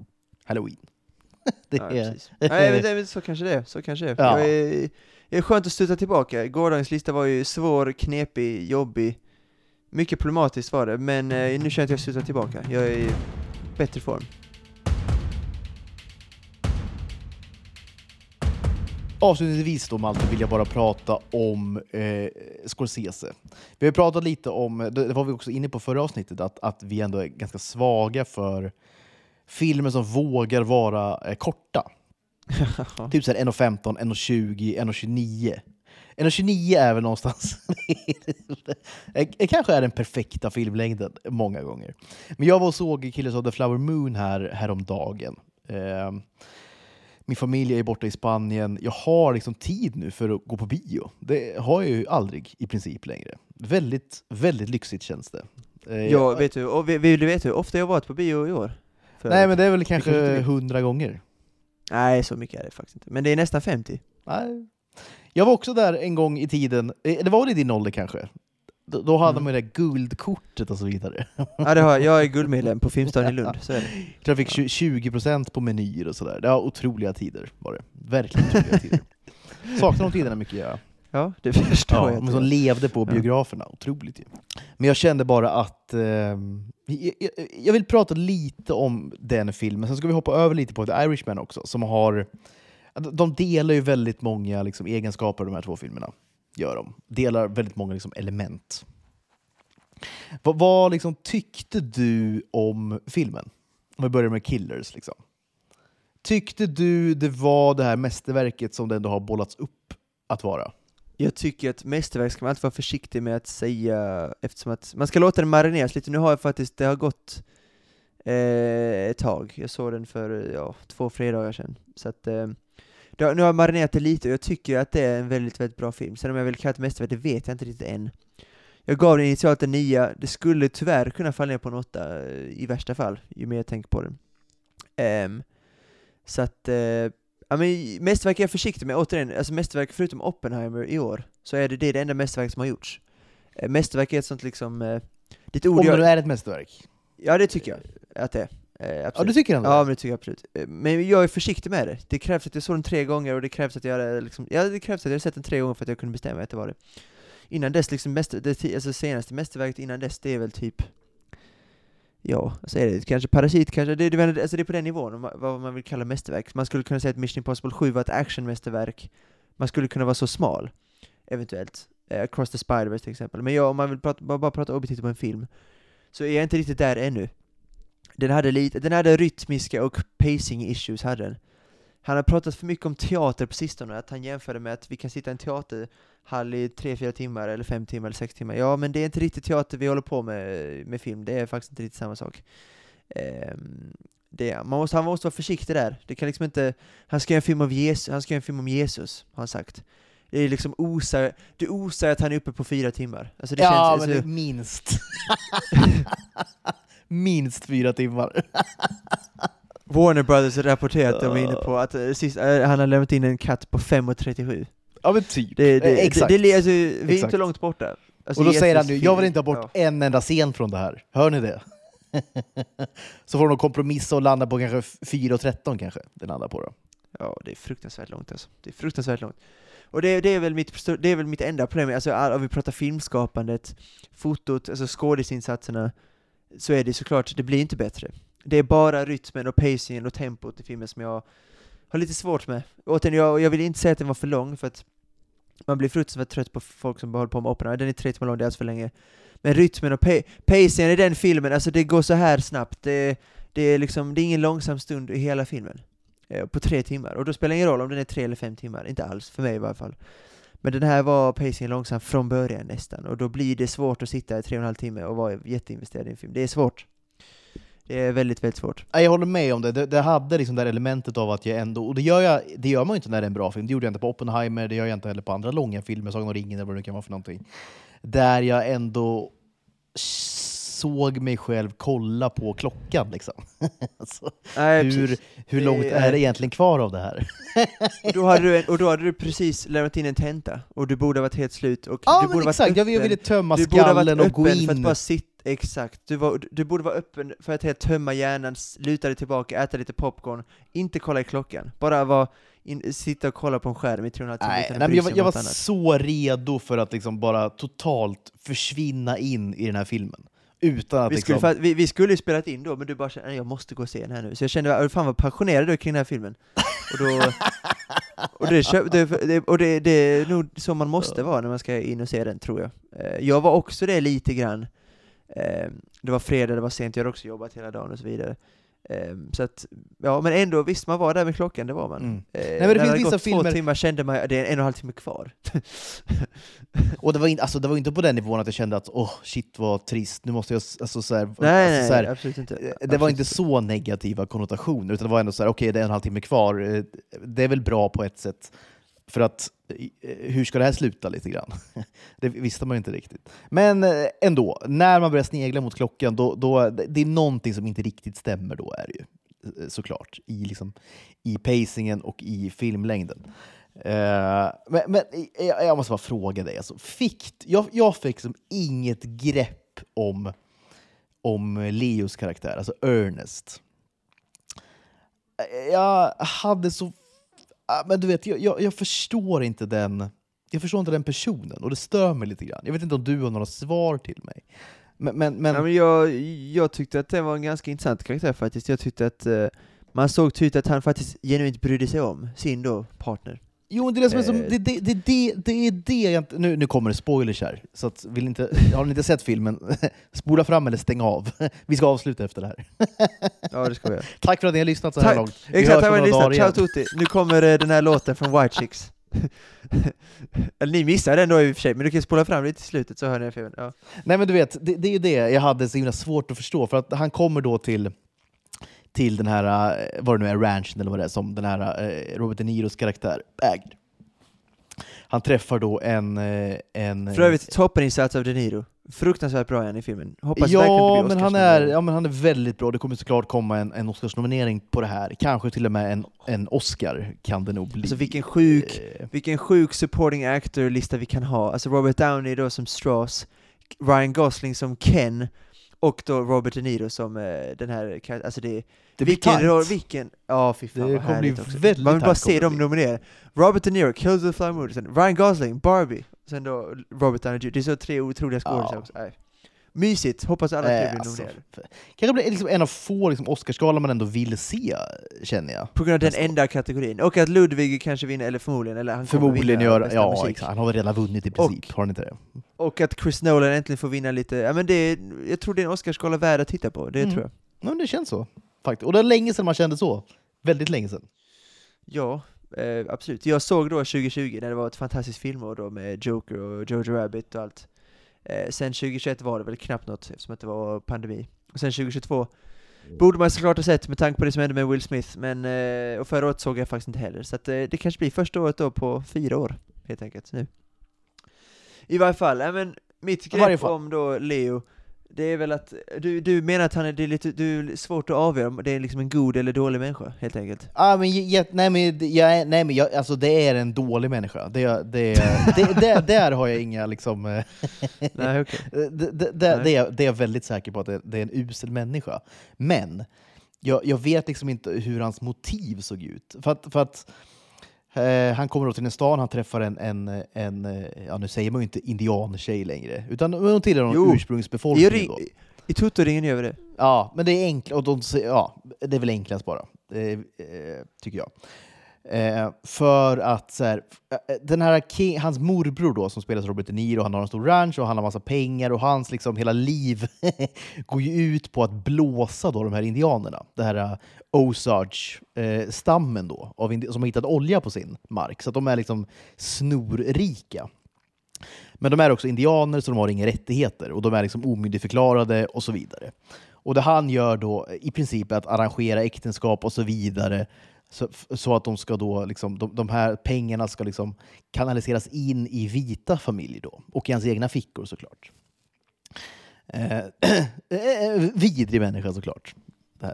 halloween? [laughs] det Ja, är. Nej, men, det- men så kanske det är. Så kanske det. Ja. Är. Det är skönt att studsa tillbaka. Gårdagens lista var ju svår, knepig, jobbig. Mycket problematiskt var det, men eh, nu känner jag att jag studsar tillbaka. Jag är i bättre form. Avslutningsvis då Malte vill jag bara prata om eh, Scorsese. Vi har pratat lite om, det var vi också inne på förra avsnittet, att, att vi ändå är ganska svaga för filmer som vågar vara eh, korta. [laughs] Typ såhär 1.15, 1.20, 1.29. 1.29 är väl någonstans... [laughs] det kanske är den perfekta filmlängden många gånger. Men jag var och såg Killers of the Flower Moon här häromdagen. Eh, min familj är borta i Spanien. Jag har liksom tid nu för att gå på bio. Det har jag ju aldrig i princip längre. Väldigt, väldigt lyxigt känns det. Eh, Ja, vet du, och vi- vill du veta hur ofta jag varit på bio i år? För- Nej men det är väl kanske hundra gånger. Nej, så mycket är det faktiskt inte. Men det är nästan 50. Nej. Jag var också där en gång i tiden, Eh, det var väl i din ålder kanske? Då, då hade Mm. man ju det där guldkortet och så vidare. Ja, det har jag. Jag är guldmedlem på Filmstaden i Lund, så är det. [laughs] Jag fick 20% på menyer och sådär. Det var otroliga tider var det. Verkligen otroliga tider. [laughs] Saknar de tiderna mycket jag. Ja, det [laughs] förstår Ja, jag. men som levde på biograferna. Otroligt ju. Men jag kände bara att jag, jag, jag vill prata lite om den filmen, sen ska vi hoppa över lite på The Irishman också, som har... De delar ju väldigt många liksom, egenskaper, de här två filmerna. Gör de. Delar väldigt många liksom, element. Vad, vad liksom, tyckte du om filmen? Om vi börjar med Killers. Liksom. Tyckte du det var det här mästerverket som det ändå har bollats upp att vara? Jag tycker att mästerverk ska man alltid vara försiktig med att säga, eftersom att man ska låta den marineras lite. Nu har jag faktiskt, det har gått eh, ett tag. Jag såg den för ja, två fredagar sedan. Så att, eh, det har, nu har jag marinerat det lite och jag tycker att det är en väldigt, väldigt bra film. Sen om jag vill kalla det mästerverk, det vet jag inte riktigt än. Jag gav den initialt en nia, det skulle tyvärr kunna falla ner på en åtta eh, i värsta fall, ju mer jag tänker på den. Ehm, så att, eh, ja men mästerverk är jag försiktig med, återigen, alltså mästerverk förutom Oppenheimer i år, så är det det, är det enda mästerverk som har gjorts. Eh, mästerverk är ett sånt liksom, det är ett ord Om det jag, nu är ett mästerverk? Ja det tycker jag att det är. Eh, Ja, du tycker ändå Ja, men det tycker jag absolut. Eh, Men jag är försiktig med det. Det krävs att jag såg den tre gånger och det krävs att jag liksom, ja det krävs att jag hade sett den tre gånger för att jag kunde bestämma att det var det. Innan dess, liksom mäster, det alltså senaste mästerverket innan dess, det är väl typ Ja, alltså är det kanske Parasit kanske, det, det, alltså det är på den nivån, vad man vill kalla mästerverk. Man skulle kunna säga att Mission Impossible 7 var ett actionmästerverk. Man skulle kunna vara så smal, eventuellt. Eh, Across the Spider-Verse till exempel. Men jag, om man vill prata, bara, bara prata objektivt om en film, så är jag inte riktigt där ännu. Den hade lite, den hade rytmiska och pacing issues hade den. Han har pratat för mycket om teater på sistone, att han jämförde med att vi kan sitta i en teaterhall i tre, fyra timmar, eller fem timmar, eller sex timmar. Ja, men det är inte riktigt teater vi håller på med, med film, det är faktiskt inte riktigt samma sak. Ehm, det, man måste, han måste vara försiktig där. Det kan liksom inte, han ska göra en film om Jesus, han ska göra en film om Jesus, har han sagt. Det är liksom osar, det osar att han är uppe på fyra timmar. Alltså det ja, känns, men det alltså, minst. [laughs] [laughs] minst fyra timmar. [laughs] Warner Brothers rapporterat, de är inne på att eh, sist, eh, han har lämnat in en katt på 5.37. Ja men typ. Det, det, Eh, Exakt. Det, det, alltså, vi är Exakt. inte långt borta. Alltså, och då säger han nu, jag vill inte ha bort ja. en enda scen från det här. Hör ni det? [laughs] Så får de kompromissa och landa på kanske 4.13 kanske, det landar på då. Ja, det är fruktansvärt långt alltså. Det är fruktansvärt långt. Och det, det, är, väl mitt, det är väl mitt enda problem, alltså all- om vi pratar filmskapandet, fotot, alltså skådisinsatserna, så är det såklart, det blir inte bättre. det är bara rytmen och pacingen och tempot i filmen som jag har lite svårt med. Återigen, jag, jag vill inte säga att den var för lång, för att man blir fruktansvärt trött på folk som håller på med operan. Den är tre timmar lång, det är alldeles för länge. Men rytmen och pacingen i den filmen, alltså det går så här snabbt. Det, det, är liksom, det är ingen långsam stund i hela filmen. Eh, på tre timmar. Och då spelar det ingen roll om den är tre eller fem timmar, inte alls, för mig i varje fall. Men den här var pacingen långsam från början nästan, och då blir det svårt att sitta i tre och en halv timme och vara jätteinvesterad i en film. Det är svårt. Det är väldigt, väldigt svårt. Jag håller med om det. Det, det hade liksom det här elementet av att jag ändå, och det gör, jag, det gör man ju inte när det är en bra film, det gjorde jag inte på Oppenheimer, det gör jag inte heller på andra långa filmer, Sagan om ringen eller vad det nu kan vara för någonting. Där jag ändå såg mig själv kolla på klockan. Liksom. [laughs] alltså, Nej, hur, precis. hur långt Det är det egentligen kvar av det här? [laughs] Och då, hade du, en- och då hade du precis lämnat in en tenta, och du borde ha varit helt slut, och Ja, du borde exakt. Jag, ville tömma skallen och gå öppen för att in. bara sitta, exakt. Du, var, du borde vara öppen för att helt tömma hjärnan, luta dig tillbaka, äta lite popcorn, inte kolla i klockan. Bara vara in, sitta och kolla på en skärm i tre och en halv timme Nej, utan nej, att men bry jag, jag var annat. så redo för att liksom bara totalt försvinna in i den här filmen. Utan att Vi skulle, liksom... fa- vi, vi skulle ju spelat in då, men du bara kände "Nej, jag måste gå och se den här nu. Så jag kände, fan vad passionerad du är kring den här filmen. Och, då, [laughs] och, det, det, och det, det är nog så man måste vara när man ska in och se den, tror jag. Eh, Jag var också det lite grann. Eh, Det var fredag, det var sent, jag hade också jobbat hela dagen och så vidare. Eh, Så att, ja men ändå, visst man var där med klockan, det var man. Mm. Eh, det när finns hade vissa gått filmer- två timmar kände man, det är en och en halv timme kvar. Och det var, in, alltså, det var inte på den nivån att jag kände att åh, shit vad trist, nu måste jag... Alltså, så här, nej, alltså, nej, så här, absolut inte. Eh, Det Absolut var inte så negativa konnotationer, utan det var ändå så här, okej det är en halvtimme kvar, eh, det är väl bra på ett sätt. För att, eh, hur ska det här sluta lite grann? [laughs] Det visste man ju inte riktigt. Men eh, ändå, när man börjar snegla mot klockan, då, då, det är någonting som inte riktigt stämmer då, är det ju. Eh, såklart. I, liksom, i pacingen och i filmlängden. Men men jag, jag måste bara fråga dig, alltså, fick, jag, jag fick liksom inget grepp om om Leos karaktär, alltså Ernest. Jag hade så... Ah, men du vet, jag, jag, jag förstår inte den jag förstår inte den personen och det stör mig lite grann. Jag vet inte om du har några svar till mig. Men, men, men, Ja, men jag, jag tyckte att det var en ganska intressant karaktär faktiskt. Jag tyckte att eh, man såg tydligt att han faktiskt genuint brydde sig om sin då partner. Jo, men det är det som är som, Eh. det, det, det, det, är det jag inte... Nu, nu kommer det spoilers här, så att, vill inte, [laughs] har ni inte sett filmen, [laughs] spola fram eller stäng av. [laughs] Vi ska avsluta efter det här. Ja, det ska vi. Tack för att ni har lyssnat så här Tack. långt. Vi Exakt, tack för att ni lyssnade. dagar Ciao. Tutti! Nu kommer eh, den här låten från White Chicks. Eller ni missade den då i och för sig, men du kan spola fram lite till slutet så hör ni filmen. Ja. Nej men du vet, det, det är ju det jag hade så himla svårt att förstå, för att han kommer då till, till den här, eh, vad det nu är, ranchen eller vad det är, som den här eh, Robert De Niros karaktär äger. Han träffar då en... eh, en För övrigt, toppeninsats av De Niro. Fruktansvärt bra igen i filmen. Hoppas Ja men, han är, ja, men han är väldigt bra. Det kommer såklart komma en, en Oscarsnominering på det här. Kanske till och med en, en Oscar kan det nog bli. Alltså vilken sjuk, vilken sjuk supporting actor-lista vi kan ha. Alltså Robert Downey då som Strauss, Ryan Gosling som Ken, och då Robert De Niro som eh, den här alltså det, det vilken roll, vilken, ja fy fan Det vad kommer bli härligt också. väldigt Man vill bara se dem nominerade. Robert De Niro, Kills of the Flower Moon, sen Ryan Gosling, Barbie, sen då Robert Downey Jr. Det är så tre otroliga skådisar Ja. också. Nej. Mysigt, hoppas alla tre Eh, blir alltså, nominerade. Kanske blir liksom en av få liksom, Oscarsgalan man ändå vill se, känner jag. På grund av den enda kategorin. Och att Ludvig kanske vinner, eller förmodligen, eller han Förmodligen vinna gör ja, musik. exakt. Han har väl redan vunnit i princip, har han inte det? Och att Chris Nolan äntligen får vinna lite, ja men det är, jag tror det är en Oscarsgala värd att titta på, det Mm. tror jag. Ja, men det känns så. Faktiskt. Och det är länge sedan man kände så. Väldigt länge sedan. Ja, eh, absolut. Jag såg då 2020 när det var ett fantastiskt filmår då med Joker och Jojo Rabbit och allt. Eh, sen 2021 var det väl knappt något eftersom att det var pandemi. Och sen 2022 borde man såklart ha sett med tanke på det som hände med Will Smith, men eh, och förra året såg jag faktiskt inte heller. Så att, eh, det kanske blir första året då på fyra år, helt enkelt, nu. I varje fall, ja, men mitt grepp om då Leo, det är väl att, du, du menar att han är, det är lite, du är svårt att avgöra om det är liksom en god eller dålig människa, helt enkelt? Ah, men, jag, nej, men, jag, är- nej, men jag, alltså, det är en dålig människa. Det, det, det, det, där har jag inga liksom... eh, [laughs] Nej, okej. [laughs] det, det, det, Nej. är, det är jag väldigt säker på att det, det är en usel människa. Men jag, jag vet liksom inte hur hans motiv såg ut. För att, för att Eh, han kommer då till en stan, han träffar en, en, en eh, ja nu säger man ju inte indiantjej längre, utan hon tillhör någon Jo. I, ursprungsbefolkning. ring, då. i Toto-ringen gör vi det. Ja, men det är enkelt, och de, ja, det är väl enklast bara, eh, eh, tycker jag. Eh, för att så här, eh, den här King, hans morbror då, som spelas av Robert De Niro, han har en stor ranch och han har massa pengar och hans liksom hela liv [laughs] går ju ut på att blåsa då de här indianerna. Det här eh, Osage-stammen eh, då, av som har hittat olja på sin mark. Så att de är liksom snorrika. Men de är också indianer så de har inga rättigheter och de är liksom omyndigförklarade och så vidare. Och det han gör då i princip är att arrangera äktenskap och så vidare så, så att de, ska då liksom, de, de här pengarna ska liksom kanaliseras in i vita familjer då, och i hans egna fickor såklart. [clears throat] Eh, eh, vidrig människa såklart.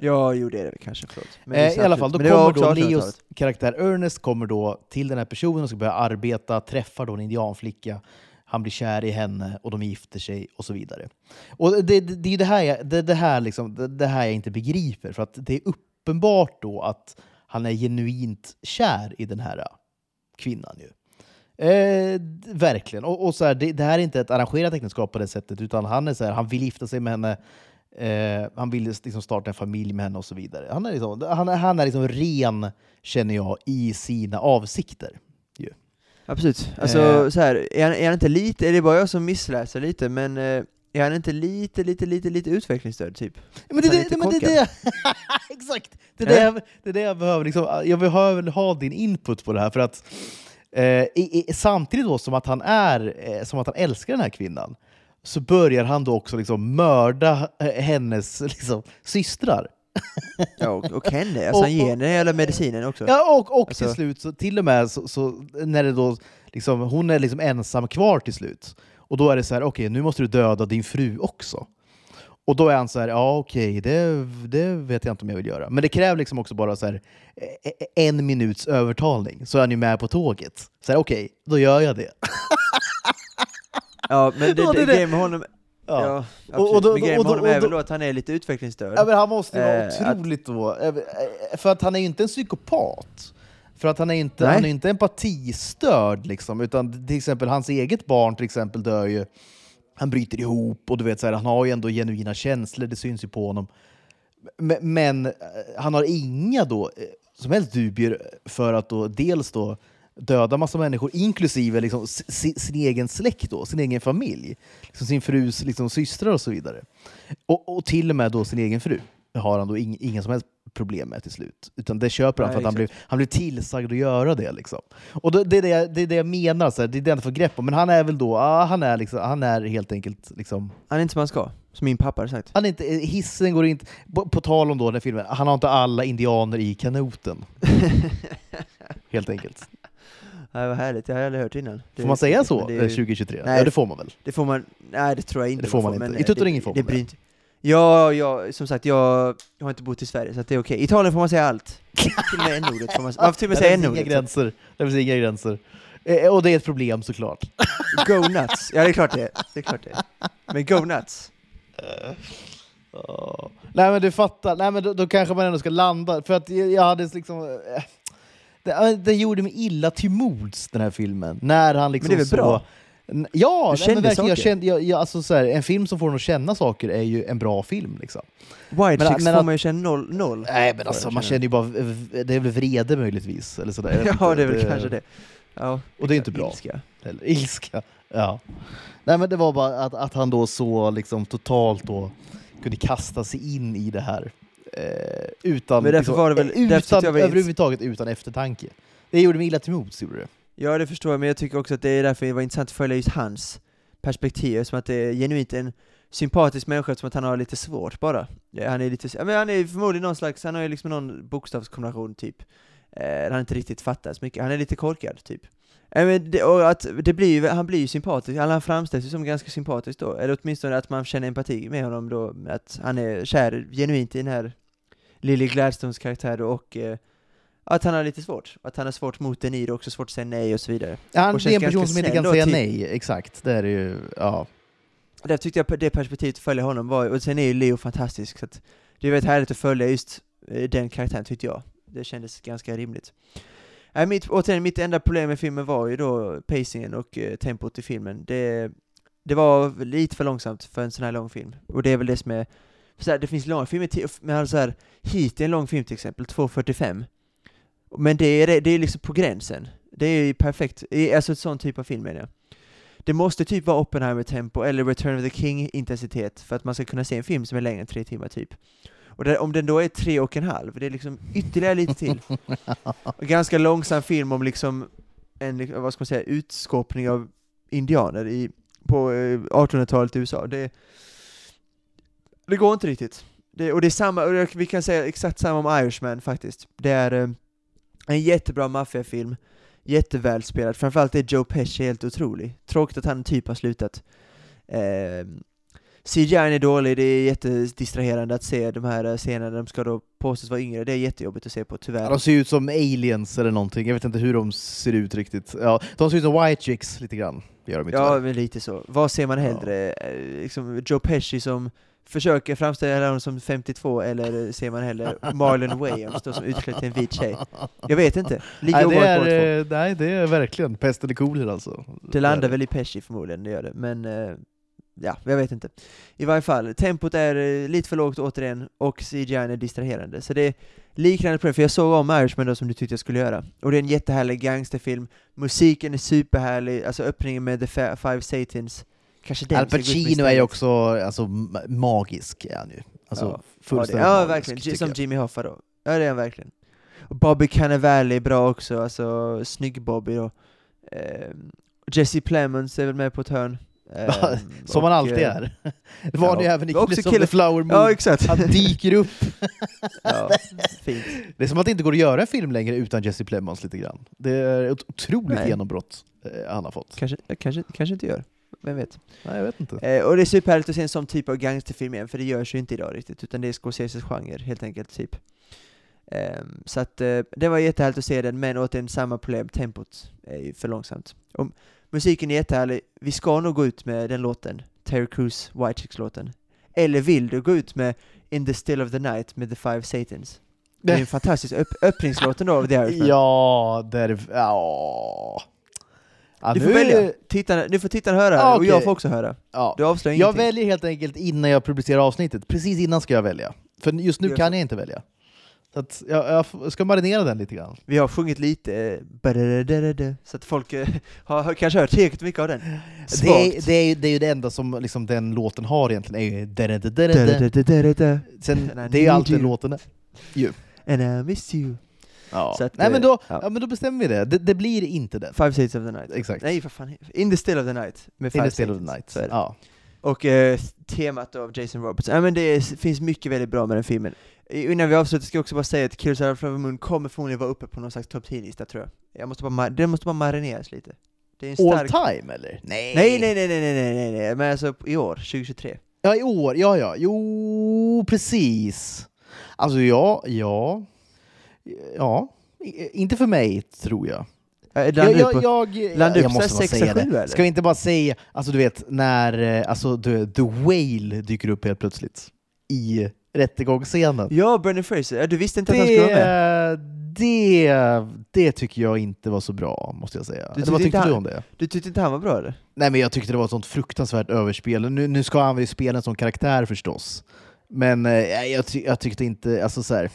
Ja, jo det är det kanske, förlåt. Men Eh, I alla fall, då kommer då 1800-talet. Leos karaktär Ernest kommer då till den här personen och ska börja arbeta, träffar då en indianflicka, han blir kär i henne och de gifter sig och så vidare. Och det, det, det är det här, jag, det, det, här liksom, det, det här jag inte begriper, för att det är uppenbart då att han är genuint kär i den här äh, kvinnan. ju. Eh, verkligen. Och, och så här, det, det här är inte ett arrangerat äktenskap på det sättet, utan han, är så här, han vill gifta sig med henne, eh, han vill liksom starta en familj med henne och så vidare. Han är liksom, han han är liksom ren, känner jag, i sina avsikter. Absolut. Alltså, Eh. så här, är, han, är han inte lite, är det bara jag som missläser lite, men eh, är han inte lite, lite, lite, lite utvecklingsstörd typ? Men det, det, men det, det, [laughs] exakt! Det är det, jag, det är det jag behöver. Liksom, jag behöver ha din input på det här. För att eh, i, i, Samtidigt då som att, han är, eh, som att han älskar den här kvinnan så börjar han då också liksom mörda eh, hennes liksom, systrar. Ja, och, och henne, [laughs] alltså Och- han ger henne jävla medicinen också. Ja, och, och Alltså- till slut, så, till och med så, så, när det då, liksom, hon är liksom ensam kvar till slut. Och då är det så här, okej nu måste du döda din fru också. Och då är han så här, ja okej, det, det vet jag inte om jag vill göra. Men det kräver liksom också bara så här, eh, eh, en minuts övertalning, så är han ju med på tåget. Så här, okej, då gör jag det. Ja, men det, Ja, det det, det. med honom, Ja. ja, Och- och absolut. då- men grejen med då- honom är väl då- då att han är lite utvecklingsstörd. Ja, men han måste ju vara Eh, att- otroligt då, eh, eh, för att han är ju inte en psykopat. För att han är inte, Nej. han är inte empatistörd, liksom, utan till exempel hans eget barn till exempel dör ju, han bryter ihop och du vet, så här, han har ju ändå genuina känslor, det syns ju på honom. Men, men eh, han har inga då, eh, som helst dubier för att då dels då döda massa människor, inklusive liksom si, sin egen släkt, då, sin egen familj. Liksom sin frus liksom, systrar och så vidare. Och, och till och med då sin egen fru har han då ing, inga som helst problem med till slut. Utan det köper han Nej, för att han blev, han blev tillsagd att göra det. Liksom. Och då, det, är det, jag- det är det jag menar, så här, det är det jag inte får grepp om. Men han är väl då, ja, han, är liksom, han är helt enkelt liksom, Han är inte som han ska, som min pappa hade sagt. han är inte, hissen går inte... På, på tal om då den filmen, han har inte alla indianer i kanoten. [laughs] Helt enkelt. Ja, vad härligt, jag har aldrig hört innan. Det- Får man säga så det eh, ju- 2023? Nej. ja, det får man väl? Det får man, nej det tror jag inte Det får man får, inte. I Tuttoringen det- får det man det. Ja, ja, som sagt, jag, har inte bott i Sverige så att det är okej. I Italien får man säga allt. till och med n-ordet får man, man får till och med säga finns inga n-ordet. gränser. Det finns inga gränser. Eh, och det är ett problem såklart. Go nuts! Ja det är klart det det är klart det. Men go nuts! Ja. Nej men du fattar, Nej, men då, då kanske man ändå ska landa, för att jag jag hade liksom... eh, Det, det gjorde mig illa till mods den här filmen, när han liksom Men det är väl så... bra? Ja, Du nej, men verkligen, jag kände, jag, jag, alltså, så här, en film som får en att känna saker är ju en bra film. Liksom. White Men- chicks men får man ju känna noll. noll. Nej men alltså, man känner ju bara, det är väl vrede möjligtvis, eller. Jag vet [laughs] Ja det är väl kanske det. Ja, Och det är inte bra. Ilska. Eller ilska. Ja. Nej men det var bara att, att han då så liksom totalt då kunde kasta sig in i det här. Eh, utan, Men därför liksom, var det väl- tyckte utan var- överhuvudtaget utan eftertanke. Det gjorde mig illa till mods, gjorde det. Ja det förstår jag, men jag tycker också att det är därför det var intressant att följa just hans perspektiv, som att det är genuint en sympatisk människa, som att han har lite svårt bara. Han är lite, men han är förmodligen någon slags, han har ju liksom någon bokstavskombination typ, eh, han inte riktigt fattar så mycket, han är lite korkad typ. Eh, men det, och att det blir, ju- han blir ju sympatisk, eller han framställs ju som ganska sympatisk då, eller åtminstone att man känner empati med honom då, att han är kär genuint i den här Lily Gladstones karaktär då, och eh, att han har lite svårt, att han har svårt mot De Niro, också svårt att säga nej och så vidare. Han, Och det är en person som inte kan säga nej, exakt. Det är det ju, ja. Där tyckte jag det perspektivet att följa honom var, och sen är ju Leo fantastisk, så att det är väldigt härligt att följa just eh, den karaktären tyckte jag. Det kändes ganska rimligt. Nej, mitt, återigen, mitt enda problem med filmen var ju då pacingen och eh, tempot i filmen. Det, det var lite för långsamt för en sån här lång film. Och det är väl det som är... Så här, det finns långa filmer, men alltså så här, Heat är en lång film till exempel, 2.45. Men det är, det är liksom på gränsen. Det är ju perfekt, alltså ett sån typ av film menar jag. Det måste typ vara Oppenheimer-tempo eller Return of the King-intensitet för att man ska kunna se en film som är längre än tre timmar typ. Och det, om den då är tre och en halv, det är liksom ytterligare lite till. [laughs] Ganska långsam film om liksom en, vad ska man säga, utskåpning av indianer i, på eh, 1800-talet i USA. Det, det går inte riktigt. Det, och det är samma, och vi kan säga exakt samma om Irishman faktiskt. Det är eh, en jättebra maffiafilm, jättevälspelad, framförallt är Joe Pesci helt otrolig. Tråkigt att han typ har slutat. Eh, CGI är dålig, det är jättedistraherande att se de här eh, scenerna, de ska då påstås vara yngre, det är jättejobbigt att se på, tyvärr. De ser ut som aliens eller någonting, jag vet inte hur de ser ut riktigt. Ja, de ser ut som white chicks lite grann, gör de ju Ja, men lite så. Vad ser man hellre? Eh, Liksom Joe Pesci som försöker framställa honom som 52, eller ser man hellre Marlon Wayans då som utklädd till en vit tjej? Jag vet inte. Nej, det är, två. eh, nej, det är verkligen pest eller kolera alltså. Det landar väl i Pesci förmodligen, det gör det. Men eh, ja, jag vet inte. I varje fall, tempot är eh, lite för lågt återigen, och CGI är distraherande. Så det är liknande problem, för jag såg om Irishman då som du tyckte jag skulle göra. Och det är en jättehärlig gangsterfilm, musiken är superhärlig, alltså öppningen med The Five Satans, kanske Al Pacino är ju också alltså, ma- magisk, är han ju. Alltså, Ja, Ja, det, fullständigt ja magisk, verkligen, som jag. Jimmy Hoffa då. Ja det är han verkligen. Och Bobby Cannavale är bra också, alltså snygg Bobby då. Ehm, Jesse Plemons är väl med på ett hörn. Ja, Ehm, [laughs] Som han alltid eh, är. Det [laughs] var det ja. ju även i Också kille- the Flower Moon. Ja exakt. Han dyker upp. [laughs] ja, fint. Det är som att det inte går att göra en film längre utan Jesse Plemons lite grann. Det är ett otroligt Nej. genombrott eh, han har fått. Kanske, kanske, kanske inte gör. Vem vet. Nej, jag vet inte. Eh, och det är superhärligt att se en sån typ av gangsterfilm igen, för det görs ju inte idag riktigt, utan det är Scorseses genre helt enkelt, typ. Ehm, så att eh, det var jättehärligt att se den, men återigen samma problem, tempot är ju för långsamt. Och musiken är jättehärlig, vi ska nog gå ut med den låten, Terry Crews White Chicks-låten. Eller vill du gå ut med In the Still of the Night med The Five Satans? Det är en [laughs] fantastisk öpp öppningslåten då av The Irishman. Ja, där... Ja. Ja Du nu- får välja. Tittarna, nu får tittarna höra, Ah, och jag får också höra. Ja. Du avslöjar Jag ingenting. väljer helt enkelt innan jag publicerar avsnittet. Precis innan ska jag välja. För just nu Gör kan jag inte välja. Så att jag, jag ska marinera den lite grann. Vi har sjungit lite, så att folk har, kanske hört tillräckligt mycket av den. Det är, det, är, det är ju det enda som liksom, den låten har egentligen. Är ju Sen, det är ju allt den låten är. And I miss you. Ja. Så att, Nej, men eh, då, ja. ja. men då bestämmer vi det. det. Det blir inte den. Five States of the Night. Exakt. Nej, för fan. In the Still of the Night. Med In the still of the night. Så det. Ja. Och eh, temat av Jason Roberts. Ja, men det är, finns mycket väldigt bra med den filmen. Innan vi avslutar ska jag också bara säga att Killers of the Flower Moon kommer förmodligen vara uppe på någon slags topp 10-lista tror jag. jag måste bara, den måste bara marineras lite. Det är en All stark... time eller? Nej. Nej, nej, nej, nej, nej, nej, nej, nej, men alltså i år, 2023. Ja, i år. Ja, ja. Jo, precis. Alltså, ja, ja. Ja. Inte för mig, tror jag. Äh, Jag, landar jag, på, jag, jag på måste bara säga det. eller? Ska vi inte bara säga, alltså du vet, när eh, alltså, the, the Whale dyker upp helt plötsligt i rättegångsscenen. Ja, Brendan Fraser. Du visste inte att han skulle vara med? Det, det, det tycker jag inte var så bra, måste jag säga. Du Eller vad tyckte tyckte inte du han- om det? Du tyckte inte han var bra eller? Nej men jag tyckte det var ett sånt fruktansvärt överspel. Nu, nu ska han väl spela en sån karaktär förstås. Men eh, jag, ty jag tyckte inte, alltså så här,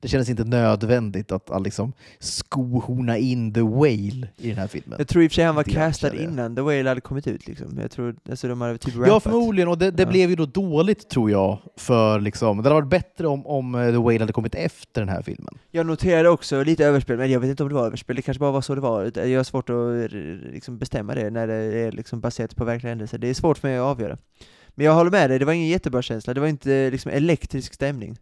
det kändes inte nödvändigt att, att liksom skohorna in the whale i den här filmen. Jag tror i och för sig han var castad innan The Whale hade kommit ut liksom. Jag tror, alltså de hade typ Ja förmodligen, och det, det Ja. blev ju då dåligt tror jag. För liksom, det hade varit bättre om, om eh, The Whale hade kommit efter den här filmen. Jag noterade också lite överspel, men jag vet inte om det var överspel, det kanske bara var så det var. Jag har svårt att liksom, bestämma det när det är liksom, baserat på verkliga händelser. Det är svårt för mig att avgöra. Men jag håller med dig, det var ingen jättebra känsla. Det var inte liksom, elektrisk stämning.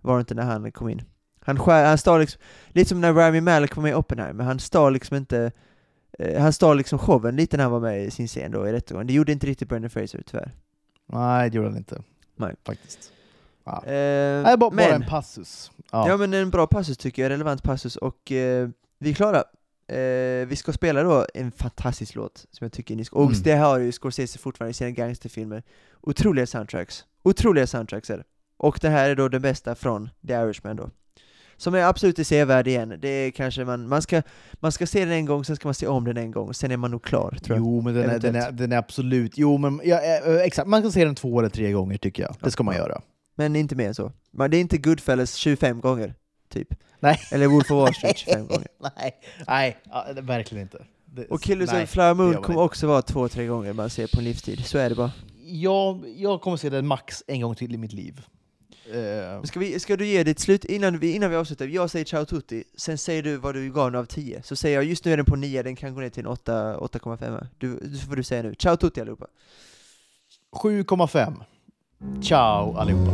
Var det inte när han kom in. Han, skär, han stal liksom, lite som när Rami Malek var med i Oppenheimer, han stal liksom inte eh, han stal liksom showen lite när han var med i sin scen då i rättegången. Det gjorde inte riktigt Brendan Fraser tyvärr. Nej, det gjorde han inte. Nej. Faktiskt. Ja. Eh, Nej, bara, bara men, en passus. Ja. Ja. men en bra passus tycker jag, relevant passus och eh, vi är klara. Eh, vi ska spela då en fantastisk låt som jag tycker ni ska, och Mm. det har ju Scorsese fortfarande i sina gangsterfilmer. Otroliga soundtracks. Otroliga soundtracks är det. Och det här är då det bästa från The Irishman då. Som är absolut är sevärd igen. Det är kanske man, man ska, man ska se den en gång, sen ska man se om den en gång, sen är man nog klar tror jag. Jo, men den är, den, är, den är absolut... Jo, men ja, eh, exakt. Man kan se den två eller tre gånger tycker jag. Det ska man göra. Men inte mer än så. Men det är inte Goodfellas 25 gånger, typ. Nej. Eller Wolf of Wall Street [laughs] 25 gånger. nej, nej ja, verkligen inte. Det, Och Killers of Flower Moon kommer också vara två, tre gånger man ser på en livstid. Så är det bara. Jag, jag kommer se den max en gång till i mitt liv. Men Ska, vi, ska du ge ditt slut, innan vi, innan vi avslutar, jag säger ciao tutti, sen säger du vad du gav den av 10. Så säger jag, just nu är den på 9, den kan gå ner till en 8 8,5. Du, du får du säga nu. Ciao tutti allihopa. 7,5. Ciao allihopa.